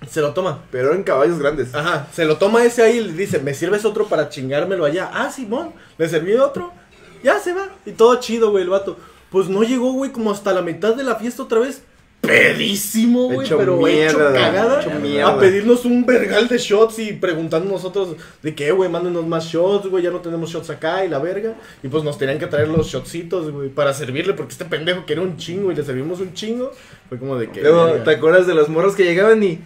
Se lo toma. Pero en caballos grandes. Ajá, se lo toma ese ahí y le dice, ¿me sirves otro para chingármelo allá? Ah, Simón, le serví otro. Ya se va. Y todo chido, güey, el vato. Pues no llegó, güey, como hasta la mitad de la fiesta otra vez. Pedísimo, güey, Hecho pero hecho cagada. hecho mierda. A pedirnos un vergal de shots y preguntando nosotros de qué, güey, mándenos más shots, güey, ya no tenemos shots acá y la verga. Y pues nos tenían que traer los shotsitos, güey, para servirle, porque este pendejo quería un chingo y le servimos un chingo. Fue como de que. Luego, verga. ¿te acuerdas de los morros que llegaban y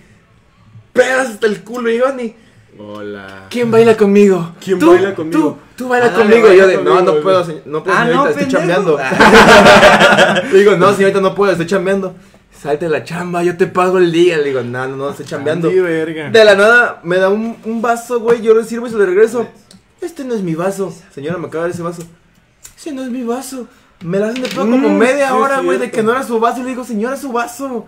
pedas hasta el culo? Llegaban y Hola. ¿Quién baila conmigo? ¿Quién Tú, baila conmigo? Tú, tú baila Ah, conmigo. baila Y yo de, no, conmigo, no puedo, no puedo, Ah, señorita, no, estoy chambeando. Digo, no, señorita, no puedo, estoy chambeando. Salte de la chamba, yo te pago el día. Le digo, no, no, no, estoy chambeando. Andy, verga. De la nada me da un, un vaso, güey, yo lo sirvo y se lo regreso. Este no es mi vaso. Señora, me acaba de dar ese vaso. Ese no es mi vaso. Me la hacen de pedo como Mm, media hora, güey, de que no era su vaso. Y le digo, señora, su vaso.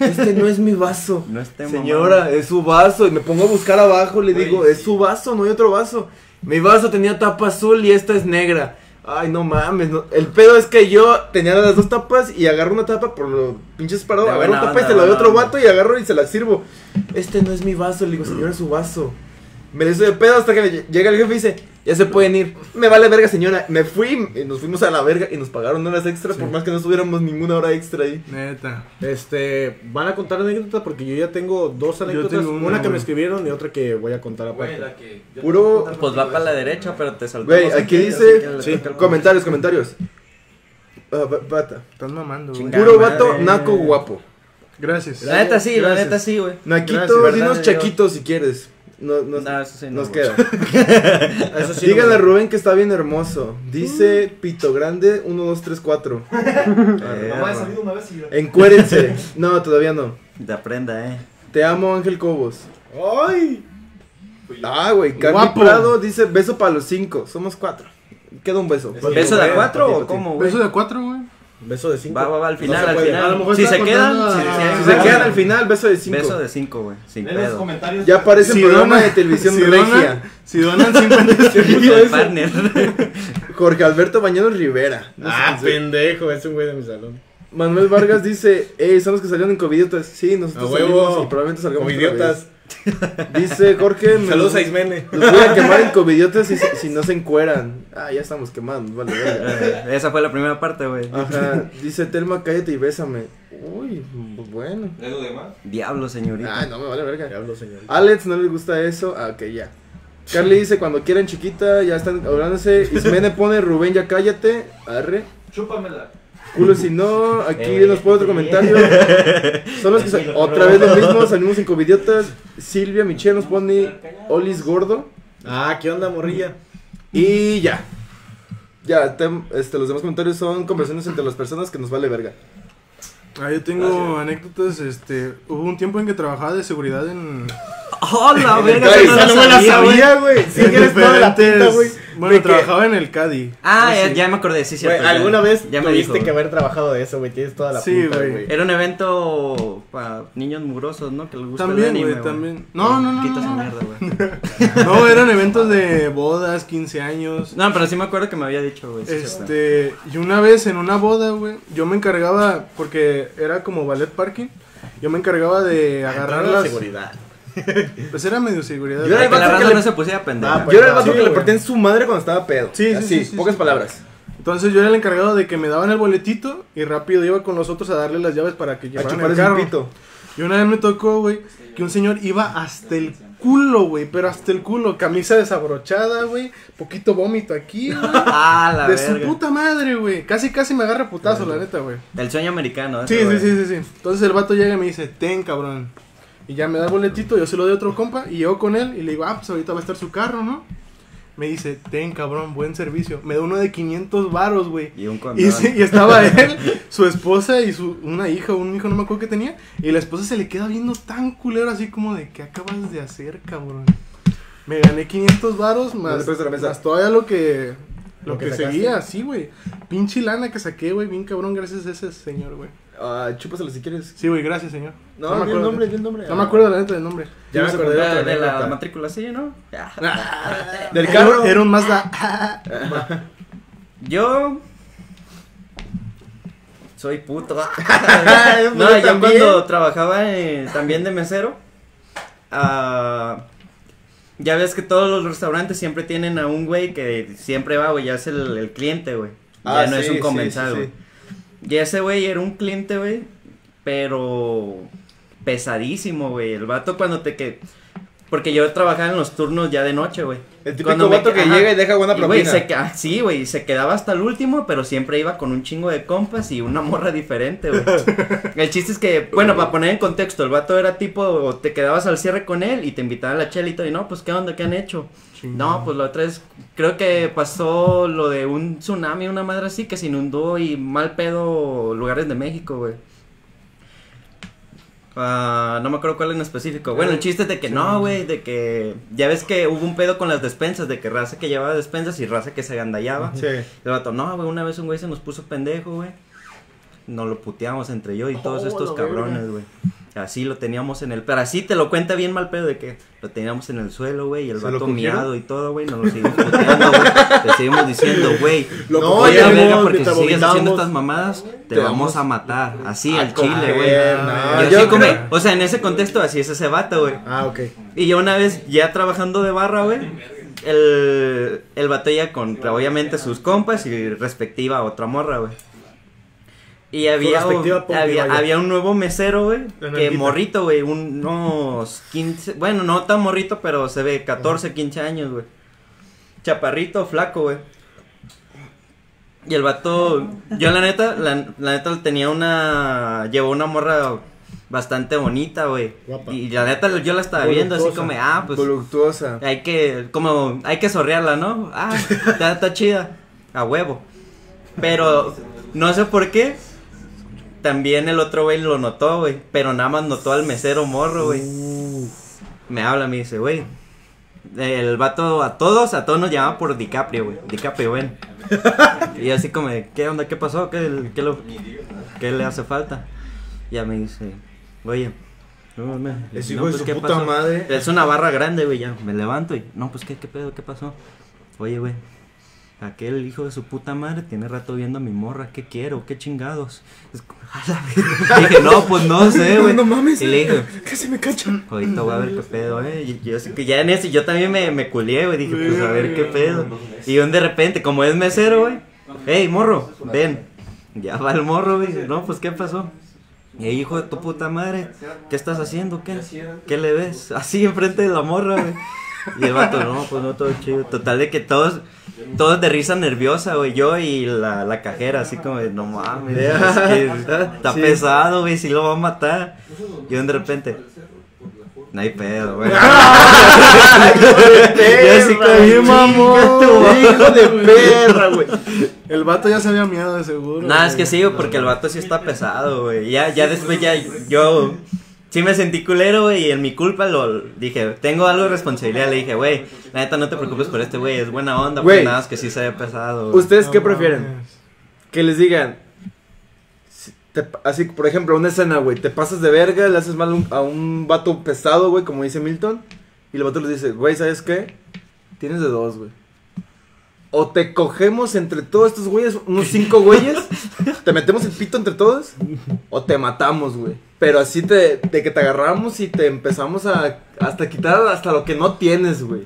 Este no es mi vaso. No Señora, es su vaso. Y me pongo a buscar abajo. Le digo, es su vaso, no hay otro vaso. Mi vaso tenía tapa azul y esta es negra. Ay, no mames. no- El pedo es que yo tenía las dos tapas y agarro una tapa por los pinches parados. Agarro una tapa y se la doy a otro vato y agarro y se la sirvo. Este no es mi vaso. Le digo, señora, es su vaso. Me le hizo de pedo hasta que me lle- llega el jefe y dice, ya se pueden ir. Me vale verga, señora. Me fui y nos fuimos a la verga y nos pagaron horas extras por más que no estuviéramos ninguna hora extra ahí. Neta. Este, van a contar anécdotas porque yo ya tengo dos anécdotas, tengo una, una, que me escribieron y otra que voy a contar aparte. Güey, la que. yo te Puro- Pues va para la derecha, pero te saltamos. Güey, aquí dice- sí, Comentarios, comentarios. Ba- bata. Estás mamando, güey. Puro madre. vato, naco guapo. Gracias. La neta sí, la neta sí, güey. Naquito, Gracias, dinos ¿verdad? chaquitos si quieres. No, no, No, eso sí no, nos queda. Eso sí, Díganle a Rubén que está bien hermoso. Dice Pito Grande 1, 2, 3, 4. Eh, Mamá, he salido una vez y yo- Encuérense. No, todavía no. Te aprenda, eh. Te amo, Ángel Cobos. ¡Ay! Ah, güey. Carly Guapo. Prado dice beso para los cinco. Somos cuatro. Queda un beso. ¿Beso ¿Beso de a güey, cuatro o cómo, güey? Beso de cuatro, güey. Beso de cinco. Va, va, va, al No final, se al final. A lo mejor si se quedan, si, a- si- Si si se quedan al final, beso de cinco. Beso de cinco, güey. Sin Leen los pedo. comentarios. Ya aparece Si el programa donan- de televisión si regia. donan, si donan 50 Beso de partner. Jorge Alberto Bañanos Rivera. No Ah, pendejo, es un güey de mi salón. Manuel Vargas dice, hey, son los que salieron en Covidiotas. Sí, nosotros A huevo. salimos y probablemente salgamos Como otra idiotas. Dice Jorge, Saludos a Ismene. Los voy a quemar en Covidiotas si, si no se encueran. Ah, ya estamos quemados, vale, verga. Eh, Esa fue la primera parte, güey. Ajá, dice Telma, cállate y bésame. Uy, bueno. ¿Es lo demás? Diablo, señorita. Ah, no me vale verga. Hablo, señor. Alex no le gusta eso. Ah, ok, ya. Carly dice, cuando quieran chiquita, ya están hablándose. Ismene pone, Rubén, ya cállate. Arre. Chúpamela. Culo si no, aquí Eh, nos pone otro comentario. Son los que sal- otra vez lo mismo, salimos en Covidiotas. Silvia Michelle nos pone Olis Gordo. Ah, ¿qué onda, morrilla? Y ya. Ya, tem- este, los demás comentarios son conversaciones entre las personas que nos vale verga. Ah, yo tengo anécdotas, este, hubo un tiempo en que trabajaba de seguridad en, ¡Oh, la verga! No me la sabía, güey. Sí, en que eres toda la pinta, güey. Bueno, De que- trabajaba en el CADI. Ah, ya, ya me acordé, sí, cierto. ya. alguna vez ya me tuviste dijo. que haber trabajado de eso, güey. Tienes toda la Sí, güey. Era un evento para niños mugrosos, ¿no? Que les gusta También, el anime, güey, también. No, no, no, Quita no, mierda, güey. No, eran eventos de bodas, 15 años. No, pero sí me acuerdo que me había dicho, güey. Este, y una vez en una boda, güey, yo me encargaba, porque era como ballet parking, yo me encargaba de agarrar la las... seguridad. Pues era medio seguridad. Yo era el vato que le- no se pusiera pendeja. Ah, pues, Yo era el vato Sí, que le partía en su madre cuando estaba pedo. Sí, sí, Así, sí, sí, pocas sí. palabras. Entonces yo era el encargado de que me daban el boletito y rápido iba con los otros a darle las llaves para que llevaran el carro. pito. Y una vez me tocó, güey, que un señor iba hasta el culo, güey, pero hasta el culo. Camisa desabrochada, güey. Poquito vómito aquí, güey. Ah, la de su puta madre, güey. Casi, casi me agarra putazo, la neta, güey. El sueño americano. Sí, sí, sí, sí, sí. Entonces el vato llega y me dice, ten, cabrón. Y ya me da el boletito, yo se lo doy a otro compa. Y llego con él y le digo, ah, pues ahorita va a estar su carro, ¿no? Me dice, ten, cabrón, buen servicio. Me da uno de 500 varos, güey. Y un condón. Y, estaba él, su esposa y su una hija, un hijo, no me acuerdo qué tenía. Y la esposa se le queda viendo tan culero así como de, ¿qué acabas de hacer, cabrón? Me gané 500 varos más, todavía lo que, lo, Lo que, que seguía, sí, güey. Pinche lana que saqué, güey, bien cabrón, gracias a ese señor, güey. Ah, chúpaselo si quieres. Sí, güey, gracias, señor. No, me di el acuerdo. nombre, di el nombre. No me acuerdo la neta del nombre. Ya me acordé de de la matrícula, sí, ¿no? Del carro. Era un Mazda. Yo. Soy puto. no, yo también. cuando trabajaba eh, también de mesero. ah, ya ves que todos los restaurantes siempre tienen a un güey que siempre va, güey, ya es el, el cliente, güey. Ya Ah, no es sí, un sí, comensal, sí, güey. sí. Y ese güey era un cliente, güey, pero pesadísimo, güey. El vato cuando te que porque yo trabajaba en los turnos ya de noche, güey. El típico Cuando me vato que ajá. llega y deja buena Y, propina. se ah, sí, güey, se quedaba hasta el último, pero siempre iba con un chingo de compas y una morra diferente, güey. el chiste es que, bueno, para poner en contexto, el vato era tipo, o te quedabas al cierre con él y te invitaba a la todo, y no, pues, ¿qué onda? ¿Qué han hecho? No, pues la otra vez, creo que pasó lo de un tsunami, una madre así, que se inundó y mal pedo lugares de México, güey. Ah, no me acuerdo cuál en específico. Bueno, el chiste es de que no, güey, de que ya ves que hubo un pedo con las despensas, de que raza que llevaba despensas y raza que se agandallaba. Sí. El vato, no, güey, una vez un güey se nos puso pendejo, güey. Nos lo puteamos entre yo y todos Oh, estos la cabrones, verga. Así lo teníamos en el... Pero así te lo cuenta bien mal pedo de que lo teníamos en el suelo, güey, y el ¿Se lo vato miado y todo, güey. Nos lo seguimos puteando, güey. Le seguimos diciendo, güey. Lo No, verga, no, porque si sigues haciendo estas mamadas, te, Te vamos vamos a matar. Así, al chile, güey. no, Yo como- o sea, en ese contexto así es ese vato, güey. Ah, ok. Y yo una vez ya trabajando de barra, güey, el, el vato ya con obviamente sus compas y respectiva otra morra, güey. Y había, respectiva pompi, había, había un nuevo mesero, güey, que morrito, güey, unos 15, bueno, no tan morrito, pero se ve 14, 15 años, güey. Chaparrito, flaco, güey. Y el vato, yo la neta, la, la neta tenía una, llevó una morra bastante bonita, güey. Y la neta yo la estaba viendo así como, ah, pues Voluptuosa. hay que, como, hay que sorrearla, ¿no? Ah, está, está chida, a huevo. Pero, no sé por qué, también el otro güey lo notó, güey. Pero nada más notó al mesero morro, güey. Me habla, me dice, güey. El vato a todos, a todos nos llamaba por DiCaprio, güey. DiCaprio, ven. Y así como, ¿qué onda? ¿Qué pasó? ¿Qué, qué, lo- qué le hace falta? Ya me dice, oye. No, me- Es no, hijo de pues, su ¿qué puta pasó? madre. Es una barra grande, güey, ya. Me levanto y, no, pues, ¿qué, qué pedo? ¿Qué pasó? Oye, güey. Aquel hijo de su puta madre tiene rato viendo a mi morra. ¿Qué quiero? ¿Qué chingados? Es como, a la verga. dije, no, pues no sé, güey. No mames. Y le dije, Casi me cachan. Ahorita voy a ver qué pedo, eh. Y yo así que ya en ese, yo también me, me culié, güey. Dije, pues a ver qué pedo. Y un de repente, como es mesero, güey. Ey, morro, ven. Ya va el morro, güey. No, pues qué pasó. Y hijo de tu puta madre, ¿qué estás haciendo? ¿Qué? ¿Qué le ves? Así enfrente de la morra, güey. Y el vato, no, pues no, todo chido. Total de que todos, todos de risa nerviosa, güey. Yo y la, la cajera, así como de, no mames. es que está Sí. pesado, güey, si lo va a matar. Y un de repente, no hay pedo, güey. Yo mamón. Hijo de perra, güey. El vato ya se había miado de seguro. Nada, es que sí, porque el vato sí está pesado, güey. Ya, ya después ya yo sí me sentí culero, güey, y en mi culpa lo dije, tengo algo de responsabilidad. Le dije, güey, la neta no te preocupes por este güey, es buena onda, Güey. nada, es que sí se ve pesado. ¿Ustedes qué prefieren? Que les digan. si te- así, por ejemplo, una escena, güey. Te pasas de verga, le haces mal un- a un vato pesado, güey, como dice Milton. Y el vato les dice, güey, ¿sabes qué? Tienes de dos, güey. O te cogemos entre todos estos güeyes, unos cinco güeyes. te metemos el pito entre todos. O te matamos, güey. Pero así te, de que te agarramos y te empezamos a hasta quitar hasta lo que no tienes, güey.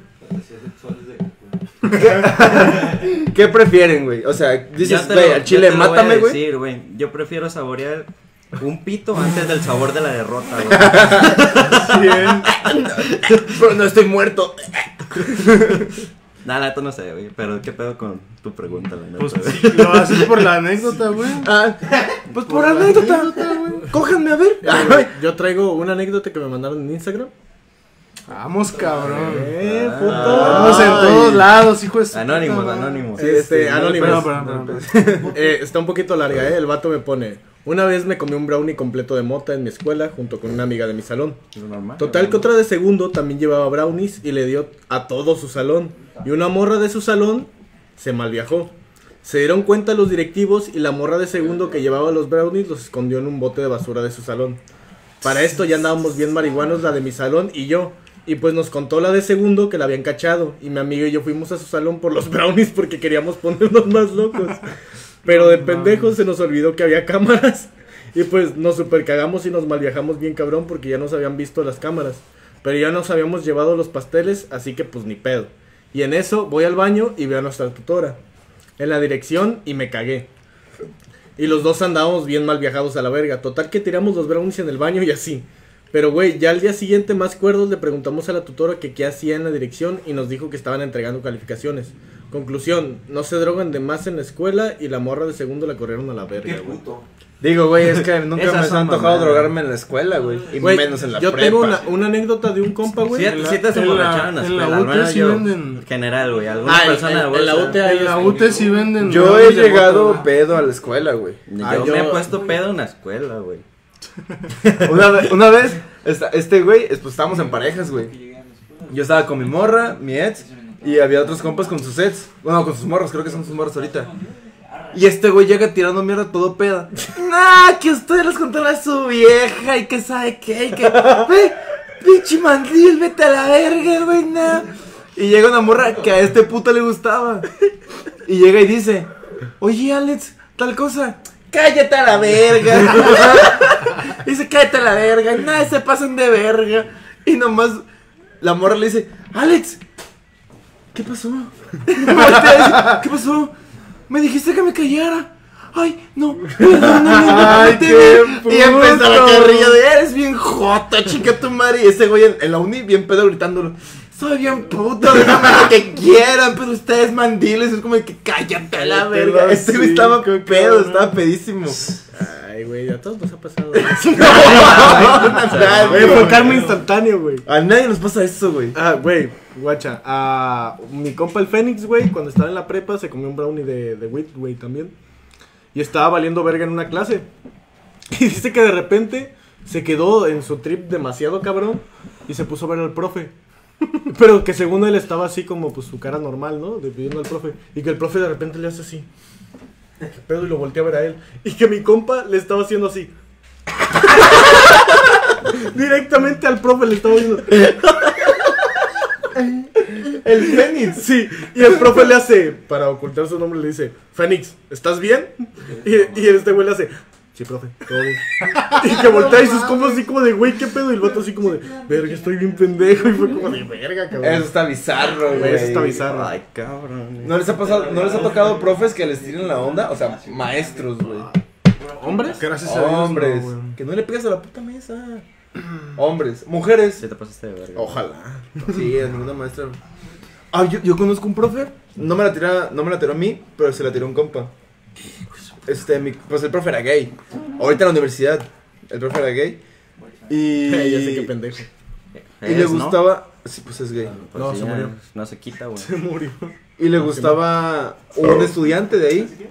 ¿Qué, ¿Qué prefieren, güey? O sea, dices, güey, al chile, mátame, güey. Yo prefiero saborear Un pito antes del sabor de la derrota, güey. Pero no estoy muerto. Nada, esto no sé, güey. Pero qué pedo con tu pregunta, la neta, Pues güey. lo haces por la anécdota, güey. Ah, pues por anécdota. Cójanme a ver. Ay, Yo traigo una anécdota que me mandaron en Instagram. Vamos, cabrón. Eh, Ah. puto. Vamos en todos lados, hijo de su Anónimos, puta madre. anónimos. Este, no, Anonymous. Perdón, perdón, perdón. Eh, está un poquito larga, ¿eh? El vato me pone. Una vez me comí un brownie completo de mota en mi escuela junto con una amiga de mi salón. Es normal. Total que otra de segundo también llevaba brownies y le dio a todo su salón. Y una morra de su salón se malviajó. Se dieron cuenta los directivos y la morra de segundo que llevaba los brownies los escondió en un bote de basura de su salón. Para esto ya andábamos bien marihuanos la de mi salón y yo. Y pues nos contó la de segundo que la habían cachado. Y mi amigo y yo fuimos a su salón por los brownies porque queríamos ponernos más locos. Pero de pendejos se nos olvidó que había cámaras. Y pues nos super cagamos y nos malviajamos bien cabrón porque ya nos habían visto las cámaras. Pero ya nos habíamos llevado los pasteles, así que pues ni pedo. Y en eso voy al baño y veo a nuestra tutora. En la dirección y me cagué. Y los dos andábamos bien mal viajados a la verga. Total que tiramos los brownies en el baño y así. Pero güey, ya al día siguiente más cuerdos le preguntamos a la tutora que qué hacía en la dirección y nos dijo que estaban entregando calificaciones. Conclusión, no se drogan de más en la escuela y la morra de segundo la corrieron a la verga, güey. Digo, güey, es que nunca Esas me ha antojado drogarme en la escuela, güey. Y Güey, menos en la yo prepa. tengo una, una anécdota de un compa, güey. Sí, sí te la- emborrachado en la en la UT sí yo. venden- En general, güey. Alguna Ah, en- persona de en- la. UT En la UT sí venden. Yo he llegado pedo a la escuela, güey. Yo Ah, me yo- he puesto pedo en la escuela, güey. Una vez, una vez esta- este güey, es- pues estábamos en parejas, güey. Yo estaba con mi morra, mi ex, y había otros compas con sus ex. Bueno, con sus morros, creo que son sus morros ahorita. Y este güey llega tirando mierda todo peda. Nah, que ustedes les contaron a su vieja y que sabe qué, y que. Pinche mandil, vete a la verga, güey, nah. Y llega una morra que a este puto le gustaba. Y llega y dice: Oye, Alex, tal cosa. Cállate a la verga. dice: Cállate a la verga. Nada, se pasan de verga. Y nomás la morra le dice: Alex, ¿qué pasó? ¿Qué pasó? Me dijiste que me callara. Ay, no, perdóname, Ay, no te qué vi". Y empezó la carrilla de eres bien jota, chica tu madre. Y ese güey en, en la uni bien pedo gritándolo. Soy bien puto, déjame lo que quieran, pero ustedes mandiles, es como de que cállate a la verga. Este güey estaba hocico, pedo, cabrón. estaba pedísimo. Ay, güey, a todos nos ha pasado. Güey, fue karma instantáneo, güey. a nadie nos pasa eso, güey. Ah, güey, guacha. A mi compa el Fénix, güey, cuando estaba en la prepa se comió un brownie de, de wheat, güey, también. Y estaba valiendo verga en una clase. Y dice que de repente se quedó en su trip demasiado cabrón y se puso a ver al profe. Pero que según él estaba así como pues su cara normal, ¿no? De viendo al profe. Y que el profe de repente le hace así. ¿Qué pedo? Y lo voltea a ver a él. Y que mi compa le estaba haciendo así. Directamente al profe le estaba haciendo. El Fénix. Sí, y el profe le hace, para ocultar su nombre, le dice, Fénix, ¿estás bien? Y, y este güey le hace, sí, profe, todo bien. Y que voltea y sus compas así como de, güey, ¿qué pedo? Y el vato así como de, verga, estoy bien pendejo. Y fue como de, verga, cabrón. Eso está bizarro, güey. Eso está bizarro. Ay, cabrón. ¿No les ha pasado, no les ha tocado profes que les tiren la onda? O sea, maestros, güey. ¿Hombres? Gracias a Dios. Hombres. no, que no le pegas a la puta mesa. Hombres. Mujeres. Sí te pasaste de verga. Ojalá. Sí, a ninguna maestra. Ah, yo, yo conozco un profe. No me la tira, no me la tiró a mí, pero se la tiró un compa. Este, mi, pues el profe era gay. Ahorita en la universidad, el profe era gay. Y. ya sé qué pendejo. Y le Es, ¿no? gustaba. Sí, pues es gay. Pues No, sí, se ya, murió. No se quita, güey. Se murió. Y le gustaba un estudiante de ahí.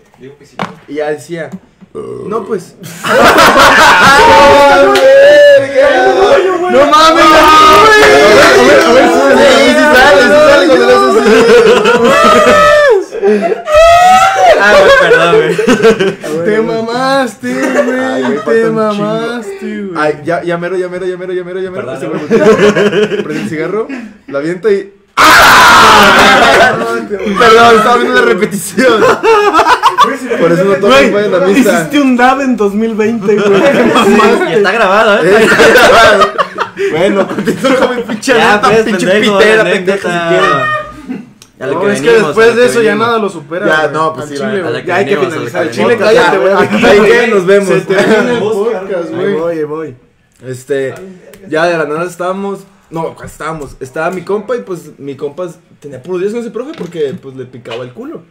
Y ya decía. No, pues. ¡No mames! A ver, a ver, sí, sí sale, sí sale cuando le haces así. Ah, güey, perdón, güey. Te mamaste, güey. Te mamaste, güey. Ay, ya, ya mero, ya mero, ya mero, ya mero, ya mero. Prende el cigarro, la avienta y. ¡Ah! Perdón, estaba viendo la repetición. Por eso no todos Güey, vayan a misa. hiciste un DAB en 2020, güey. Y está grabado, ¿eh? Eh, Bueno, continúo con mi pinche Ya, nota, pues, pinche pendejo, pitera, la pendejo, si anécdota. quieren. A lo No, que es que después de eso ya nada lo supera. Ya, no, pues sí, Ya hay que finalizar el chile, cállate, güey. Aquí nos vemos. Se termina el podcast. güey. voy, voy. Este, ya de la nada estábamos, no, estábamos, estaba mi compa y pues mi compa tenía puro 10 con ese profe porque pues le picaba el culo.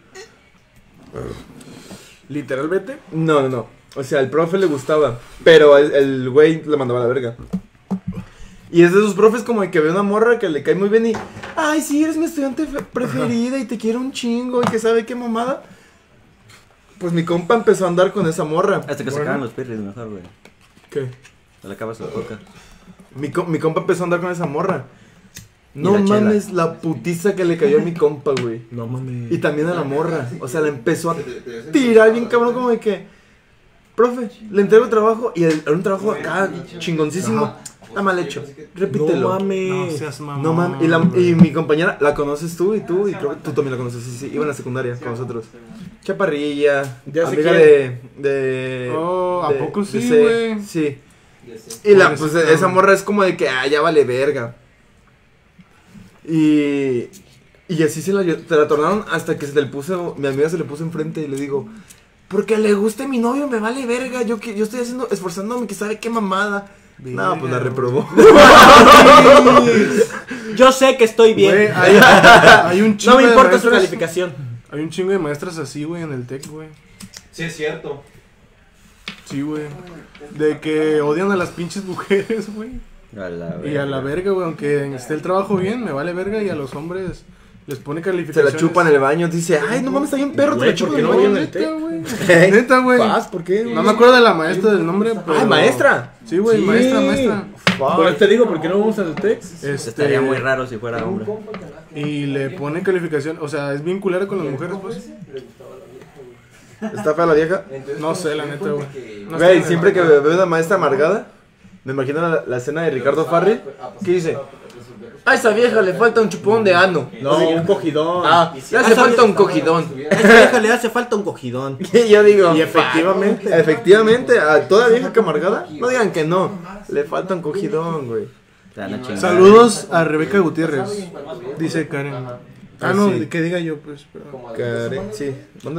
Literalmente. No, no, no. O sea, al profe le gustaba, pero el, el güey le mandaba a la verga. Y es de esos profes como de que ve una morra que le cae muy bien y, ay, sí, eres mi estudiante fe- preferida y te quiero un chingo y que sabe qué mamada. Pues mi compa empezó a andar con esa morra. Hasta que se acaban los perros mejor, güey. ¿Qué? Te le acabas la. Mi, com- mi compa empezó a andar con esa morra. No la chela. mames la putiza que le cayó a mi compa, güey. No mames. Y también a la morra. O sea, la empezó a tirar bien cabrón como de que... Profe, le entrego el trabajo y el- era un trabajo acá chingoncísimo. Está mal hecho. Repítelo. No mames. No seas mamón. No mames. Y, la- y mi compañera, la conoces tú y tú, y creo que tú también la conoces. Sí, sí, iba en la secundaria con nosotros. Chaparrilla, Ya amiga de, de. Oh, ¿a de- poco de sí, güey? Sí. Y la, pues esa morra es como de que, ah, ya vale verga. Y. Y así se la, te la tornaron hasta que se le puso, mi amiga se le puso enfrente y le digo, porque le guste mi novio, me vale verga, yo, que- yo estoy haciendo, esforzándome, que sabe qué mamada. No, pues la Verga, reprobó. Yo sé que estoy bien. Güey, hay, hay un chingo no me de importa su maestras- calificación. Hay un chingo de maestras así, güey, en el TEC, güey. Sí, es cierto. Sí, güey. De que odian a las pinches mujeres, güey. A la Y a la verga, güey, aunque esté el trabajo bien, me vale verga. Y a los hombres les pone Se calificaciones. la chupan en el baño, dice, ay, no mames, está bien perro, te la chupan ¿por en qué el no baño. voy en el Neta, güey. Neta, güey. ¿por qué? No me acuerdo de la maestra del nombre, pero... Ay, maestra. Sí, güey, Sí. maestra, maestra. Por eso te digo, ¿por qué no vamos al Tex? Este, Estaría muy raro si fuera hombre. Y le pone calificación, o sea, es bien culera con las mujeres, pues. ¿Está fea la vieja? No sé, la neta, güey. No Güey, siempre que veo una maestra amargada, me imagino la, la escena de Ricardo Farri, que dice, a esa vieja le falta un chupón de ano. No, un cogidón. Ah, le hace falta un cogidón. A esta vieja le hace falta un cogidón. Y yo digo, Y efectivamente. efectivamente, a toda vieja que amargada, no digan que no, le falta un cogidón, güey. Saludos a Rebeca Gutiérrez, dice Karen. Ah, no, sí. que diga yo, pues. pero- Karen, sí.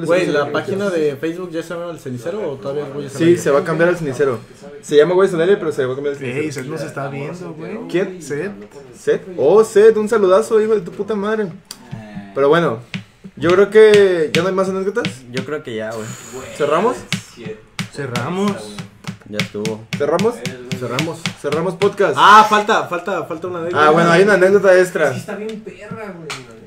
Güey, ¿la página de Facebook ya se llama El Cenicero o todavía voy a Sí, se va a cambiar al cenicero. Se llama Güey Solele, pero se va a cambiar al Ey, cenicero. Seth nos está viendo, güey. ¿Quién? Seth. Seth. Oh, Seth, un saludazo, hijo de tu puta madre. Pero bueno, yo creo que ya no hay más anécdotas. Yo creo que ya, güey. ¿Cerramos? Cerramos. Ya estuvo. ¿Cerramos? Cerramos. Cerramos podcast. Ah, falta, falta, falta una anécdota. Ah, bueno, hay una anécdota extra. Sí está bien perra, güey.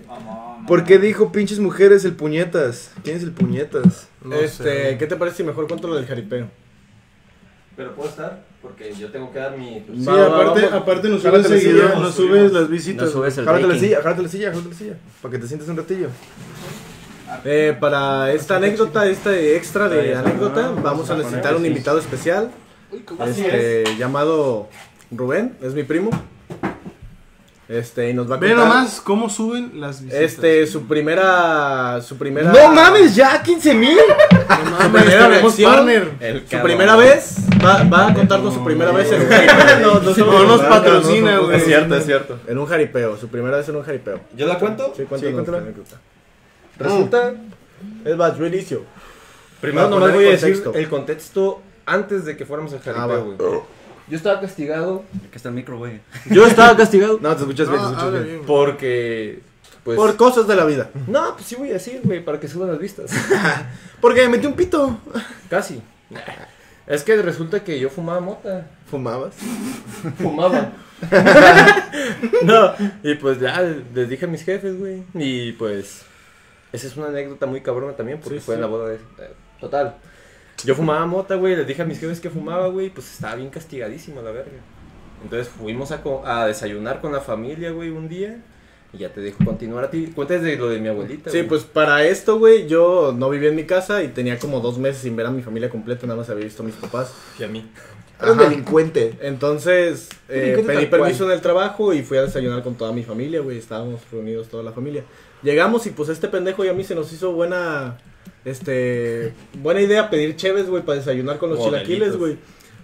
¿Por qué dijo pinches mujeres el puñetas? ¿Quién es el puñetas? No este, sé. ¿qué te parece si mejor cuento lo del jaripeo? Pero puedo estar, porque yo tengo que dar mi. Sí, Va, va, aparte, vamos. aparte nos subes la seguido, silla. nos subes las visitas. No subes el Jálate la rating. silla, jálate la silla, jálate la silla. Para que te sientes un ratillo. Eh, para esta anécdota, esta extra de anécdota, vamos a necesitar un invitado especial. Este, llamado Rubén, es mi primo. Este, y nos va a Ve contar. nomás cómo suben las visitas. Este, su primera. Su primera. ¡No mames, ya! ¡15 mil! no Su mames, primera tenemos reacción, Su cabrón. primera vez. Va, va a contarnos su primera vez en un jaripeo. No, no, No nos patrocina, güey. Es cierto, es cierto. En un jaripeo, su primera vez en un jaripeo. ¿Yo la cuento? Sí, cuéntanos cuéntala. anécdota. Resulta. Es más, yo inicio. Primero nomás voy a decir el contexto antes de que fuéramos al Ah, jaripeo, güey. Yo estaba castigado Que está el micro, güey. Yo estaba castigado No, te escuchas bien, te No, escuchas bien. bien. porque pues Por cosas de la vida. No, pues sí voy a decir, güey, para que suban las vistas. Porque me metí un pito. Casi. Es que resulta que yo fumaba mota. ¿Fumabas? Fumaba. no, y pues ya les dije a mis jefes, güey. Y pues esa es una anécdota muy cabrona también porque Sí, fue en la boda de eh, total. Yo fumaba mota, güey, les dije a mis jefes que fumaba, güey, pues estaba bien castigadísimo la verga. Entonces fuimos a, co- a desayunar con la familia, güey, un día. Y ya te dejo continuar a ti. Cuéntales de lo de mi abuelita. Sí, güey. pues para esto, güey, yo no vivía en mi casa y tenía como dos meses sin ver a mi familia completa, nada más había visto a mis papás. Y a mí. Era un Ajá. delincuente. Entonces, eh, Delincuente pedí tal cual. permiso en el trabajo y fui a desayunar con toda mi familia, güey, estábamos reunidos toda la familia. Llegamos y pues este pendejo y a mí se nos hizo buena, este, buena idea pedir cheves, güey, para desayunar con los Modelitos. chilaquiles, güey.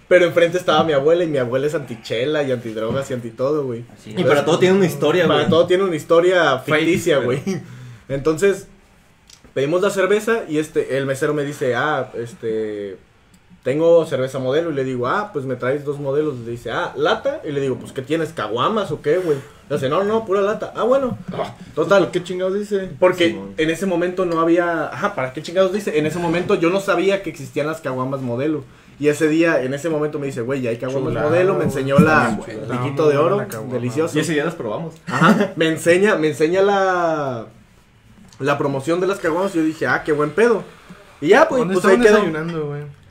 Pero enfrente estaba mi abuela y mi abuela es antichela y antidrogas y anti todo, güey. Y para todo tiene una historia, güey. Para todo tiene una historia ficticia, güey. Entonces, pedimos la cerveza y este, el mesero me dice, ah, este, tengo cerveza modelo y le digo, ah, pues me traes dos modelos. Le dice, ah, lata. Y le digo, pues, ¿qué tienes? ¿Caguamas o qué, güey? Le dice, no, no, pura lata. Ah, bueno. Total, ¿Qué chingados dice? porque en ese momento no había. Ajá, ¿para qué chingados dice? En ese momento yo no sabía que existían las caguamas modelo. Y ese día, en ese momento me dice, güey, ya hay caguamas modelo. Me enseñó la piquito de oro. Delicioso. Y ese día las probamos. Ajá, me enseña, me enseña la. La promoción de las caguamas. Y yo dije, ah, qué buen pedo. Y ya, pues, ¿Dónde pues ahí quedó.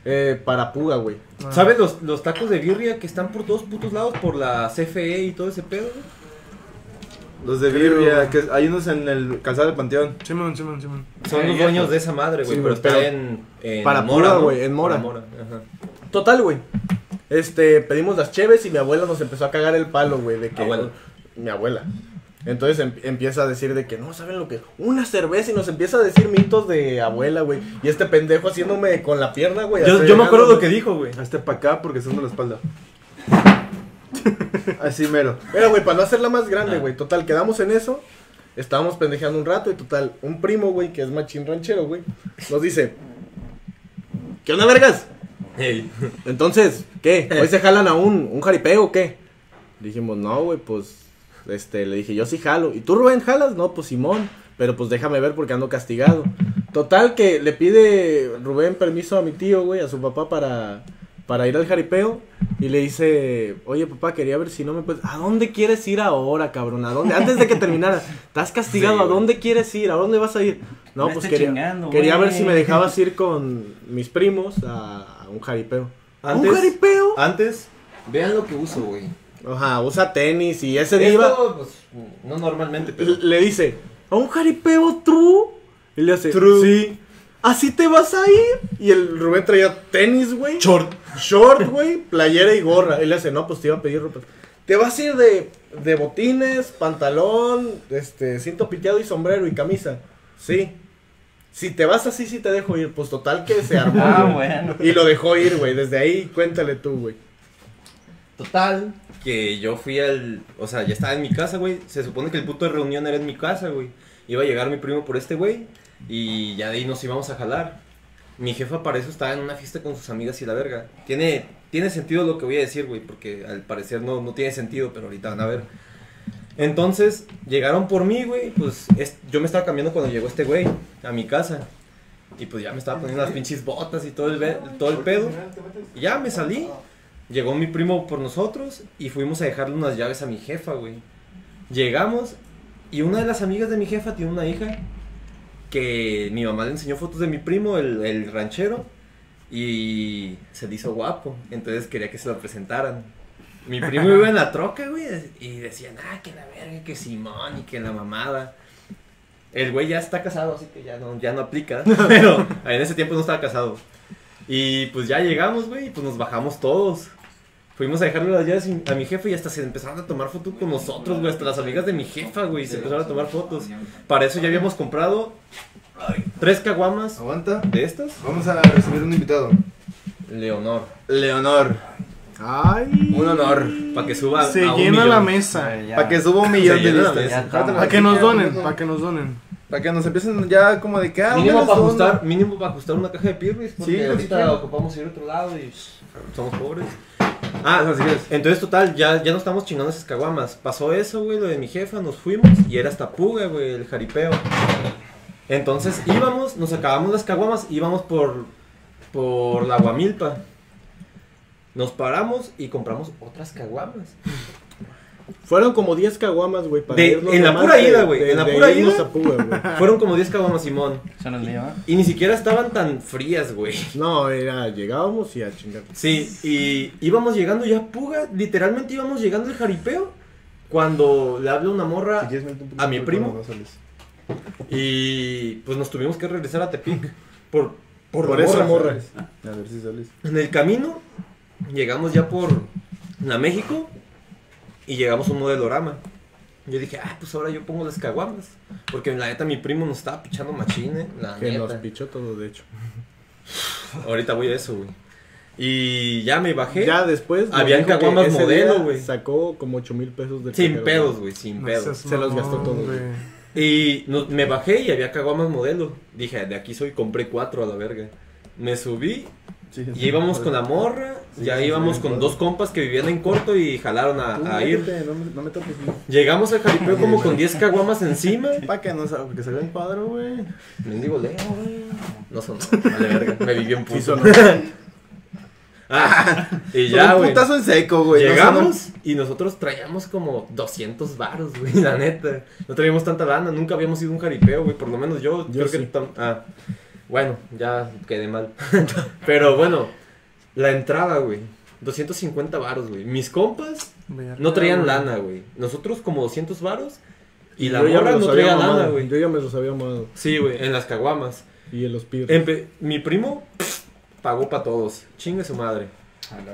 Eh, para Puga, güey. Ah. ¿Sabes los, los tacos de birria que están por todos putos lados? Por la CFE y todo ese pedo, güey. Los de birria, que hay unos en el calzado del panteón. Simón, Simón, Simón. Son los dueños de esa madre, güey. Sí, pero güey, está pero en, en para Mora, güey, en Mora. Para Mora, ajá. Total, güey. Este, pedimos las cheves y mi abuela nos empezó a cagar el palo, güey, de que Abuela. mi abuela. Entonces em- empieza a decir de que no saben lo que una cerveza y nos empieza a decir mitos de abuela, güey. Y este pendejo haciéndome con la pierna, güey. Yo, me acuerdo lo que dijo, güey. Hazte para acá porque son de la espalda. Así mero. Mira, güey, para no hacerla más grande, Ah. güey. Total, quedamos en eso. Estábamos pendejeando un rato y total, un primo, güey, que es machín ranchero, güey, nos dice, ¿qué onda, vergas? Ey. Entonces, ¿qué? ¿Hoy se jalan a un, un jaripeo o qué? Dijimos, no, güey, pues, este, le dije, yo sí jalo. ¿Y tú, Rubén, jalas? No, pues Simón, pero pues déjame ver porque ando castigado. Total que le pide Rubén permiso a mi tío, güey, a su papá para, para ir al jaripeo. Y le dice, oye, papá, quería ver si no me puedes... ¿A dónde quieres ir ahora, cabrón? ¿A dónde? Antes de que terminara, estás castigado, Sí, ¿a dónde quieres ir? ¿A dónde vas a ir? No, Me pues quería, chingando, quería ver si me dejabas ir con mis primos a, a un jaripeo. Antes- ¿Un jaripeo? Antes, vean lo que uso, güey. Ajá, usa tenis y ese día iba- Esto, pues, no normalmente, pero... le dice, ¿a un jaripeo true? Y le hace, True. sí. ¿Así te vas a ir? Y el Rubén traía tenis, güey. Short. Short, güey, playera y gorra. Y le hace, no, pues te iba a pedir ropa. Te vas a ir de, de botines, pantalón, este, cinto piteado y sombrero y camisa. Sí. Si te vas así, sí te dejo ir. Pues total que se armó. Ah, bueno. Y lo dejó ir, güey. Desde ahí, cuéntale tú, güey. Total, que yo fui al. O sea, ya estaba en mi casa, güey. Se supone que el punto de reunión era en mi casa, güey. Iba a llegar mi primo por este güey. Y ya de ahí nos íbamos a jalar. Mi jefa para eso estaba en una fiesta con sus amigas y la verga. Tiene, tiene sentido lo que voy a decir, güey. Porque al parecer no, no tiene sentido, pero ahorita van a ver. Entonces, llegaron por mí, güey. Pues es- yo me estaba cambiando cuando llegó este güey a mi casa. Y pues ya me estaba poniendo las pinches botas y todo el, todo el pedo. Y ya me salí. Llegó mi primo por nosotros y fuimos a dejarle unas llaves a mi jefa, güey. Llegamos y una de las amigas de mi jefa tiene una hija que mi mamá le enseñó fotos de mi primo, el, el ranchero, y se le hizo guapo. Entonces quería que se lo presentaran. Mi primo iba en la troca, güey, y decían, ah, que la verga, que Simón y que la mamada. El güey ya está casado, así que ya no, ya no aplica. Pero en ese tiempo no estaba casado. Y pues ya llegamos, güey, y pues nos bajamos todos. Fuimos a dejarle las llaves a mi jefe y hasta se empezaron a tomar fotos con nosotros, güey. Hasta las amigas de mi jefa, güey, se empezaron a tomar fotos. Para eso ya habíamos comprado tres caguamas Aguanta. de estas. Vamos a recibir un invitado. Leonor. Leonor. Ay. Un honor. Para que suba Se a un llena millón. la mesa. Para que suba un millón Se de la Para que nos donen, para que nos donen. Para que nos empiecen ya como de que ah, Mínimo para ajustar, mínimo para ajustar una caja de pirris, porque Sí, ahorita sí. ocupamos ir a otro lado y somos pobres. Ah, entonces total, ya, ya no estamos chingando esas caguamas. Pasó eso, güey, lo de mi jefa, nos fuimos y era hasta puga, güey, el jaripeo. Entonces íbamos, nos acabamos las caguamas, íbamos por, por la guamilpa. Nos paramos y compramos otras caguamas. Fueron como 10 caguamas, güey, para De- irnos en la pura de- ida, güey, en la de pura ida. a Puga, güey. Fueron como 10 caguamas, Simón. Eso no es mío, ¿eh? Y ni siquiera estaban tan frías, güey. No, era, llegábamos y a chingar. Sí, y íbamos llegando ya a Puga, literalmente íbamos llegando al jaripeo cuando le habla una morra Si quieres, mete un poquito a mi primo y pues nos tuvimos que regresar a Tepic por, por, esa morra. morra. A ver si sales. En el camino llegamos ya por la México y llegamos a un modelorama. Yo dije, ah, pues ahora yo pongo las caguamas. Porque la neta mi primo nos estaba pichando machine, la Que nos neta. pichó todo, de hecho. Ahorita voy a eso, güey. Y ya me bajé. Ya después. Habían caguamas modelo, güey. Sacó como 8 mil pesos del Sin cajero, pedos, güey, sin No pedos. Se los gastó todos. güey. Y no- me bajé y había caguamas modelo. Dije, de aquí soy, compré cuatro a la verga. Me subí Y íbamos con la morra, ya íbamos con dos compas que vivían en corto y jalaron a, a ir. No me, no me toques. Llegamos al jaripeo como con 10 caguamas encima. Para que, no, sa- que se en cuadro, güey. Mendigo Leo, güey. No son. Vale, verga. Me vivió en Sí, puto. Ah, y Ya, un güey. putazo en seco, güey. Llegamos y nosotros traíamos como 200 varos, güey, la neta. No traíamos tanta lana, nunca habíamos ido a un jaripeo, güey. Por lo menos yo, Yo creo que... sí. Ah, bueno, ya quedé mal. Pero bueno, la entrada, güey. 250 varos, güey. Mis compas no traían lana, güey. Nosotros como 200 varos y la morra no traía mamado, lana, güey. Yo ya me los había mamado. Sí, güey, en las caguamas. Y en los pibes. Empe- mi primo pagó para todos. Chingue su madre.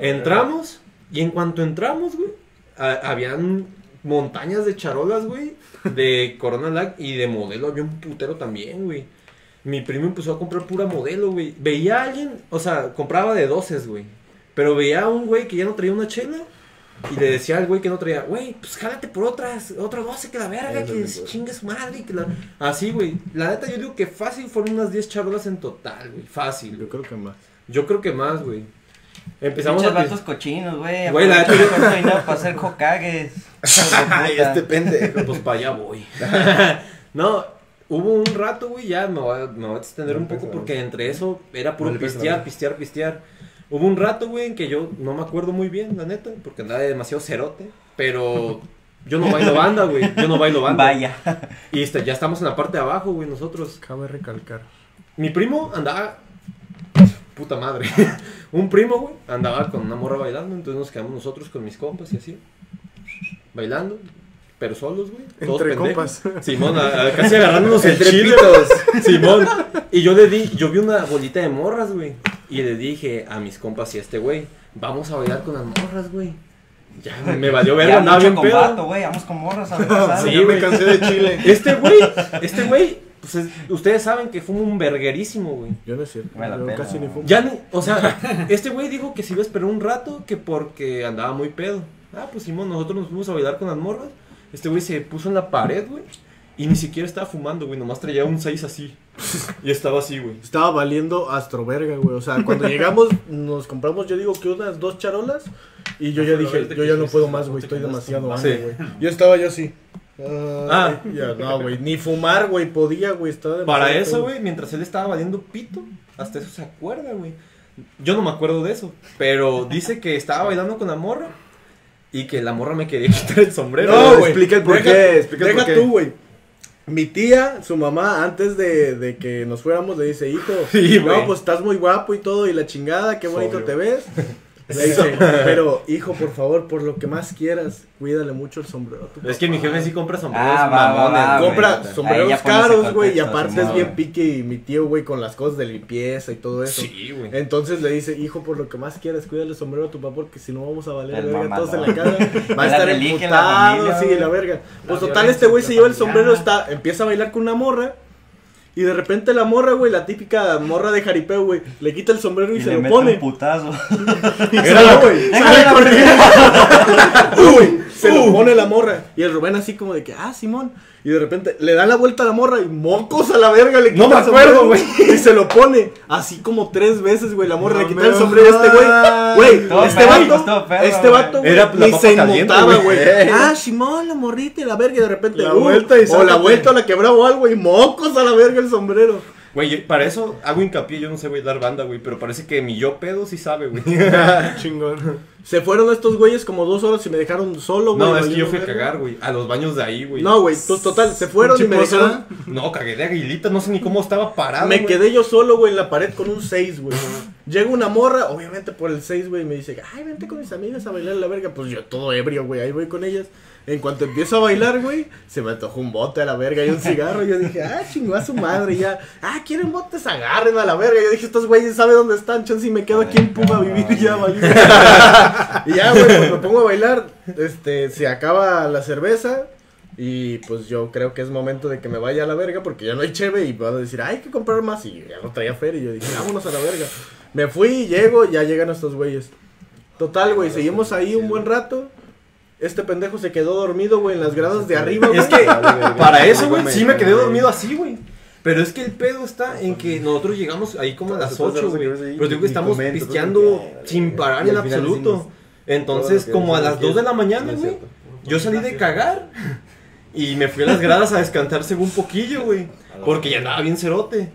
Entramos y en cuanto entramos, güey, a- habían montañas de charolas, güey, de Corona Lag y de modelo había un putero también, güey. Mi primo empezó a comprar pura modelo, güey. Veía a alguien, o sea, compraba de doces, güey. Pero veía a un güey que ya no traía una chela y le decía al güey que no traía, güey, pues jálate por otras, otro 12 que la verga, que se chingue su madre. y Que la... Así, güey. La neta, yo digo que fácil fueron unas 10 charolas en total, güey. Fácil. Yo creo que más. Yo creo que más, güey. Empezamos Pinches a cochinos, güey. Güey, la neta- cuánto dinero para hacer Hokages. Ay, este pendejo. Pues para allá voy. no, hubo un rato, güey, ya me voy, a, me voy a extender un poco porque entre eso era puro pues, pistear, pistear, pistear. Hubo un rato, güey, en que yo no me acuerdo muy bien, la neta, porque andaba demasiado cerote, pero yo no bailo banda, güey, yo no bailo banda. Vaya. Y este, ya estamos en la parte de abajo, güey, nosotros. Cabe recalcar. Mi primo andaba. Puta madre. un primo, güey, andaba con una morra bailando. Entonces nos quedamos nosotros con mis compas y así. Bailando. Pero solos, güey. todos Entre pendejos. compas. Simón, a- a- casi agarrándonos el Entre chile. Simón. Y yo le di, yo vi una bolita de morras, güey. Y le dije a mis compas y a este güey, vamos a bailar con las morras, güey. Ya me valió verga, andaba bien pedo. combato, güey. Vamos con morras a ver qué sale. Sí, me güey. cansé de Chile. Este güey, este güey, pues es- ustedes saben que fue un verguerísimo, güey. Yo no es cierto. Me la Yo pela, casi ni fumo. Ya, ni- o sea, este güey dijo que se iba a esperar un rato que porque andaba muy pedo. Ah, pues Simón, nosotros nos fuimos a bailar con las morras. Este güey se puso en la pared, güey. Y ni siquiera estaba fumando, güey. Nomás traía un 6 así. Y estaba así, güey. Estaba valiendo astroverga, güey. O sea, cuando llegamos, nos compramos, yo digo que unas dos charolas. Y yo ya dije, yo ya no puedo más, güey. Estoy demasiado Sí. hambre, güey. Yo estaba yo así. Ah. Ya, no, güey. Ni fumar, güey, podía, güey. Para eso, güey, mientras él estaba valiendo pito, hasta eso se acuerda, güey. Yo no me acuerdo de eso. Pero dice que estaba bailando con la morra. Y que la morra me quería quitar el sombrero. No, güey. explica el por Deja- qué, explica el deja por qué. tú, güey. Mi tía, su mamá, antes de, de que nos fuéramos, le dice, hijo, Sí, güey. no, pues estás muy guapo y todo, y la chingada, qué bonito Sobrio. te ves. Le dice, pero, hijo, por favor, por lo que más quieras, cuídale mucho el sombrero. a tu Es que mi papá". jefe sí compra sombreros Ah, va, mamones, va. Compra güey. sombreros caros, güey, y aparte es bien pique y mi tío, güey, con las cosas de limpieza y todo eso. Sí, güey. Entonces le dice, hijo, por lo que más quieras, cuídale el sombrero a tu papá porque si no vamos a valer El verga mamador. todos en la casa. Va a estar emputado, sí, la verga. Pues La total, este güey se lleva el sombrero, está, empieza a bailar con una morra. Y de repente la morra, güey, la típica morra de jaripeo, güey, le quita el sombrero y, Y se le lo mete pone. un putazo. Era güey. Uy, se lo pone la morra. Y el Rubén así como de que, ah, Simón. Y de repente le da la vuelta a la morra y mocos a la verga le quita No me acuerdo, güey. Y se lo pone así como tres veces, güey. La morra No le quita el sombrero a este güey. Güey, este vato, perro, este güey. vato, güey, Era ni se notaba, güey. güey. Ah, Simón, la morrita y la verga. Y de repente, La uh, vuelta y o la vuelta o la quebraba o algo. Y mocos a la verga el sombrero. Güey, para eso hago hincapié, yo no sé bailar banda, güey, pero parece que mi yo pedo sí sabe, güey. Chingón. Se fueron estos güeyes como dos horas y me dejaron solo, güey. No, es que yo fui a cagar, güey, a los baños de ahí, güey. No, güey, to- total, se fueron y me dejaron. No, cagué de aguilita, no sé ni cómo estaba parado. Me güey. quedé yo solo, güey, en la pared con un 6, güey. Llega una morra, obviamente por el 6, güey, y me dice, ay, vente con mis amigas a bailar la verga. Pues yo todo ebrio, güey, ahí voy con ellas. En cuanto empiezo a bailar, güey, se me antojó un bote a la verga y un cigarro. Yo dije, ah, chingó a su madre, y ya. Ah, quieren botes, agarren a la verga. Yo dije, estos güeyes saben dónde están, chance, y me quedo aquí en Puma a vivir ya, vale. y ya, güey, pues me pongo a bailar. Este, se acaba la cerveza. Y pues yo creo que es momento de que me vaya a la verga porque ya no hay cheve y van a decir, hay que comprar más. Y ya no traía feria. Y yo dije, vámonos a la verga. Me fui, llego, ya llegan estos güeyes. Total, güey, seguimos ahí un buen rato. Este pendejo se quedó dormido, güey, en las gradas de arriba, güey. Es que para eso, güey, sí me quedé dormido así, güey. Pero es que el pedo está en que nosotros llegamos ahí como a las Todas esas 8, güey. Pero digo que estamos pisteando sin parar en absoluto. Entonces, como a las 2 de la mañana, güey, yo salí de cagar. Y me fui a las gradas a descansar un poquillo, güey. Porque ya andaba bien cerote.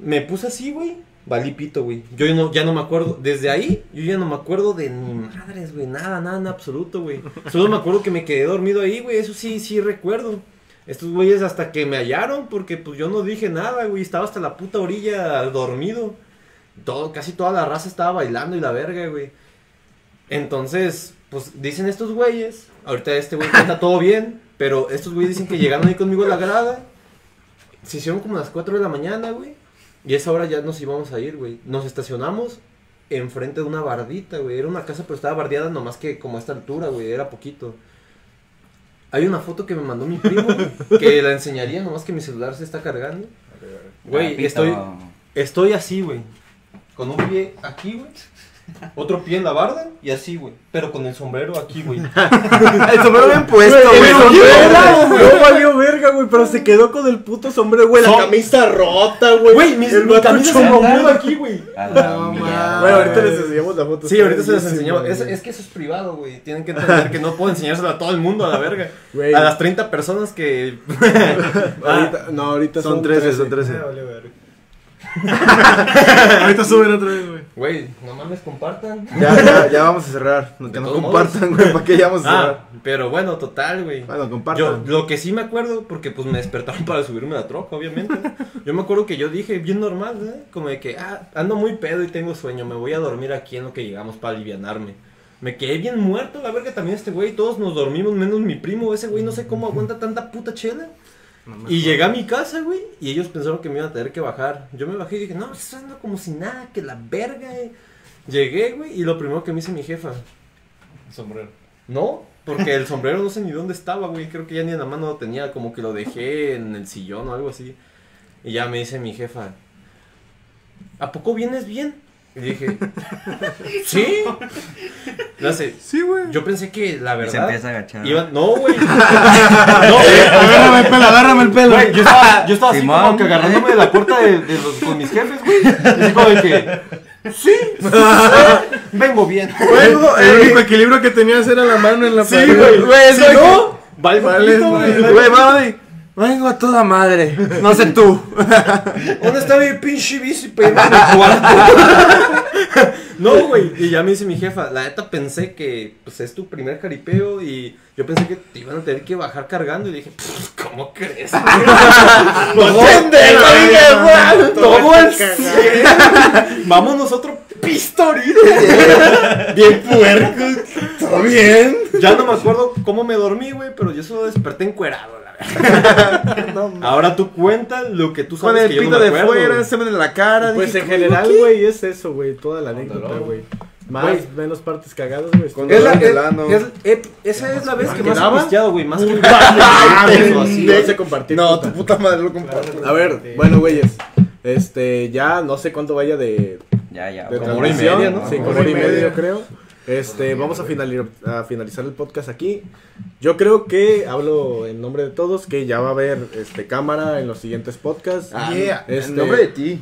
Me puse así, güey. Valí pito, güey. Yo no, ya no me acuerdo. Desde ahí, yo ya no me acuerdo de ni madres, güey. Nada, nada en absoluto, güey. Solo me acuerdo que me quedé dormido ahí, güey. Eso sí, sí recuerdo. Estos güeyes hasta que me hallaron, porque pues yo no dije nada, güey. Estaba hasta la puta orilla dormido. Todo, casi toda la raza estaba bailando y la verga, güey. Entonces, pues dicen estos güeyes. Ahorita este güey está todo bien. Pero estos güeyes dicen que llegaron ahí conmigo a la grada. Se hicieron como las 4 de la mañana, güey. Y a esa hora ya nos íbamos a ir, güey. Nos estacionamos enfrente de una bardita, güey. Era una casa, pero estaba bardeada nomás que como a esta altura, güey. Era poquito. Hay una foto que me mandó mi primo, que la enseñaría, nomás que mi celular se está cargando. Güey, estoy, estoy así, güey. Con un pie aquí, güey. Otro pie en la barda y así, güey. Pero con el sombrero aquí, güey. El sombrero bien puesto, güey. Son no valió verga, güey, pero se quedó con el puto sombrero, güey, la Son- camisa rota, güey. Güey, mi, el mi camisa se aquí, güey. A la No. Bueno, ahorita les enseñamos la foto. Sí, ahorita se bellísima, enseñamos. Es, es que eso es privado, güey. Tienen que entender que no puedo enseñárselo a todo el mundo a la verga. A las 30 personas que. Ahorita, no, ahorita Son 13, son 13. Ahorita suben otra vez, güey. Güey, no mames, compartan. Ya, ya, ya vamos a cerrar. Que De no compartan, güey. ¿Para qué ya vamos a cerrar? Ah, pero bueno, total, güey. Bueno, Yo, compartan. lo que sí me acuerdo, porque pues me despertaron para subirme a la troca, obviamente. Yo me acuerdo que yo dije, bien normal, ¿eh? Como de que, ah, ando muy pedo y tengo sueño, me voy a dormir aquí en lo que llegamos para alivianarme. Me quedé bien muerto, la verga, también este güey, todos nos dormimos, menos mi primo, ese güey no sé cómo aguanta tanta puta chela. Y llegué a mi casa, güey, y ellos pensaron que me iban a tener que bajar. Yo me bajé y dije, no, estoy ando como si nada, que la verga, eh. Llegué, güey, y lo primero que me dice mi jefa, Sombrero. no, porque el sombrero no sé ni dónde estaba, güey. Creo que ya ni en la mano lo tenía, como que lo dejé en el sillón o algo así. Y ya me dice mi jefa, ¿a poco vienes bien? Y dije, ¿sí? No sé, Sí, güey. yo pensé que la Y se verdad. empieza a agachar. iba- No, güey. No, güey. Agárrame el pelo, agárrame el pelo. Güey, yo estaba, yo estaba así Simón. como que agarrándome de la puerta de, de los, con mis jefes, güey. Y Así como de que, sí, vengo bien. Bueno, El único equilibrio que tenías era la mano en la Sí, pared. güey. güey, eso no, Vale, pito, güey. güey. Güey. Vengo a toda madre. No sé tú. ¿Dónde está mi pinche bici a mi cuarto? No, güey. Y ya me dice mi jefa, la neta pensé que pues es tu primer jaripeo y yo pensé que te iban a tener que bajar cargando y dije, "Pff, ¿cómo crees? ¿Dónde? güey? Todo el cien. Vámonos otro pistorito. Bien puerco. ¿Todo bien? Ya no me acuerdo cómo me dormí, güey, pero yo solo desperté encuerado, Ahora tú cuenta lo que tú Con sabes el que yo pito no de acuerdo, fuera, semen en la cara. Pues dije, en ¿cómo general, güey, es eso, güey, toda la anécdota, güey. Más, Güey. menos partes cagadas, güey. Con- Es la, es- es- ep- esa es la vez que más he pisteado, güey. Más que Ah, compartir. No, tu puta madre lo comparto. A ver, bueno, güeyes. Este, ya no sé cuánto vaya de, Ya, ya. de. Como hora y media, ¿no? Sí, como hora y media, creo. Este, vamos a, a finalizar el podcast aquí. Yo creo que hablo en nombre de todos que ya va a haber este cámara en los siguientes podcasts. Ah, Yeah. Este- En nombre de ti.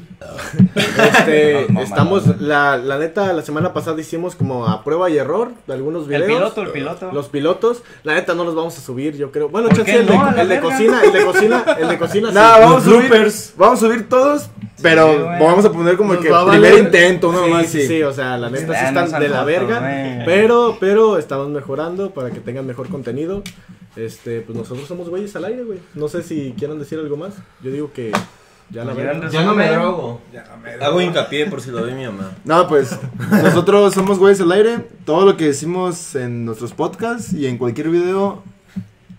Este, No, estamos, no. la, la neta, la semana pasada hicimos como a prueba y error de algunos El videos. piloto, el piloto. Los pilotos, la neta no los vamos a subir, yo creo. Bueno, ¿Por chance el, de, el de cocina, el de cocina, el de cocina. sí. Vamos a subir. bloopers. Vamos a subir todos. Pero Sí, güey. vamos a poner como Nos que primer valer. intento, ¿no? Sí, Más sí, sí, o sea, la neta sí están de la verga. Pero, pero estamos mejorando para que tengan mejor contenido. Este, pues nosotros somos güeyes al aire, güey. No sé si quieran decir algo más. Yo digo que ya la verga. ya no me drogo. Hago hincapié por si lo ve mi mamá. No, pues nosotros somos güeyes al aire. Todo lo que decimos en nuestros podcasts y en cualquier video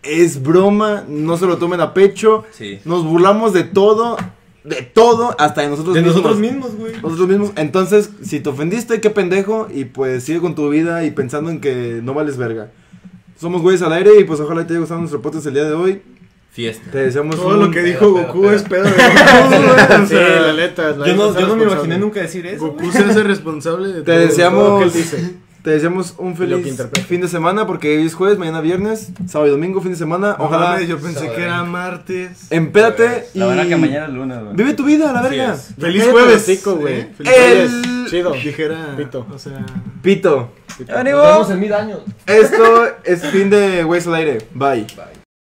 es broma. No se lo tomen a pecho. Sí. Nos burlamos de todo, de todo, hasta de nosotros De mismos. nosotros mismos, güey. Nosotros mismos. Entonces, si te ofendiste, qué pendejo. Y pues sigue con tu vida y pensando en que no vales verga. Somos güeyes al aire y pues ojalá te haya gustado nuestro podcast el día de hoy. Fiesta. Te deseamos Todo un- lo que dijo pedo, Goku pedo, es pedo de Goku, Sí, la neta. la Yo no, yo no me imaginé nunca decir eso. Goku se hace responsable de Te todo. deseamos- Todo lo que él dice. Te deseamos un feliz fin de semana porque hoy es jueves, mañana viernes, sábado y domingo, fin de semana. No Ojalá mames, yo pensé que era martes. empédate y La verdad que mañana es lunes, güey. vive tu vida la verga. Feliz jueves. güey. ¿eh? Feliz El- jueves. Chido. Dijera. Pito. O sea. Pito. Nos vemos en mil años. Esto es fin de Waste al aire. Bye. Bye.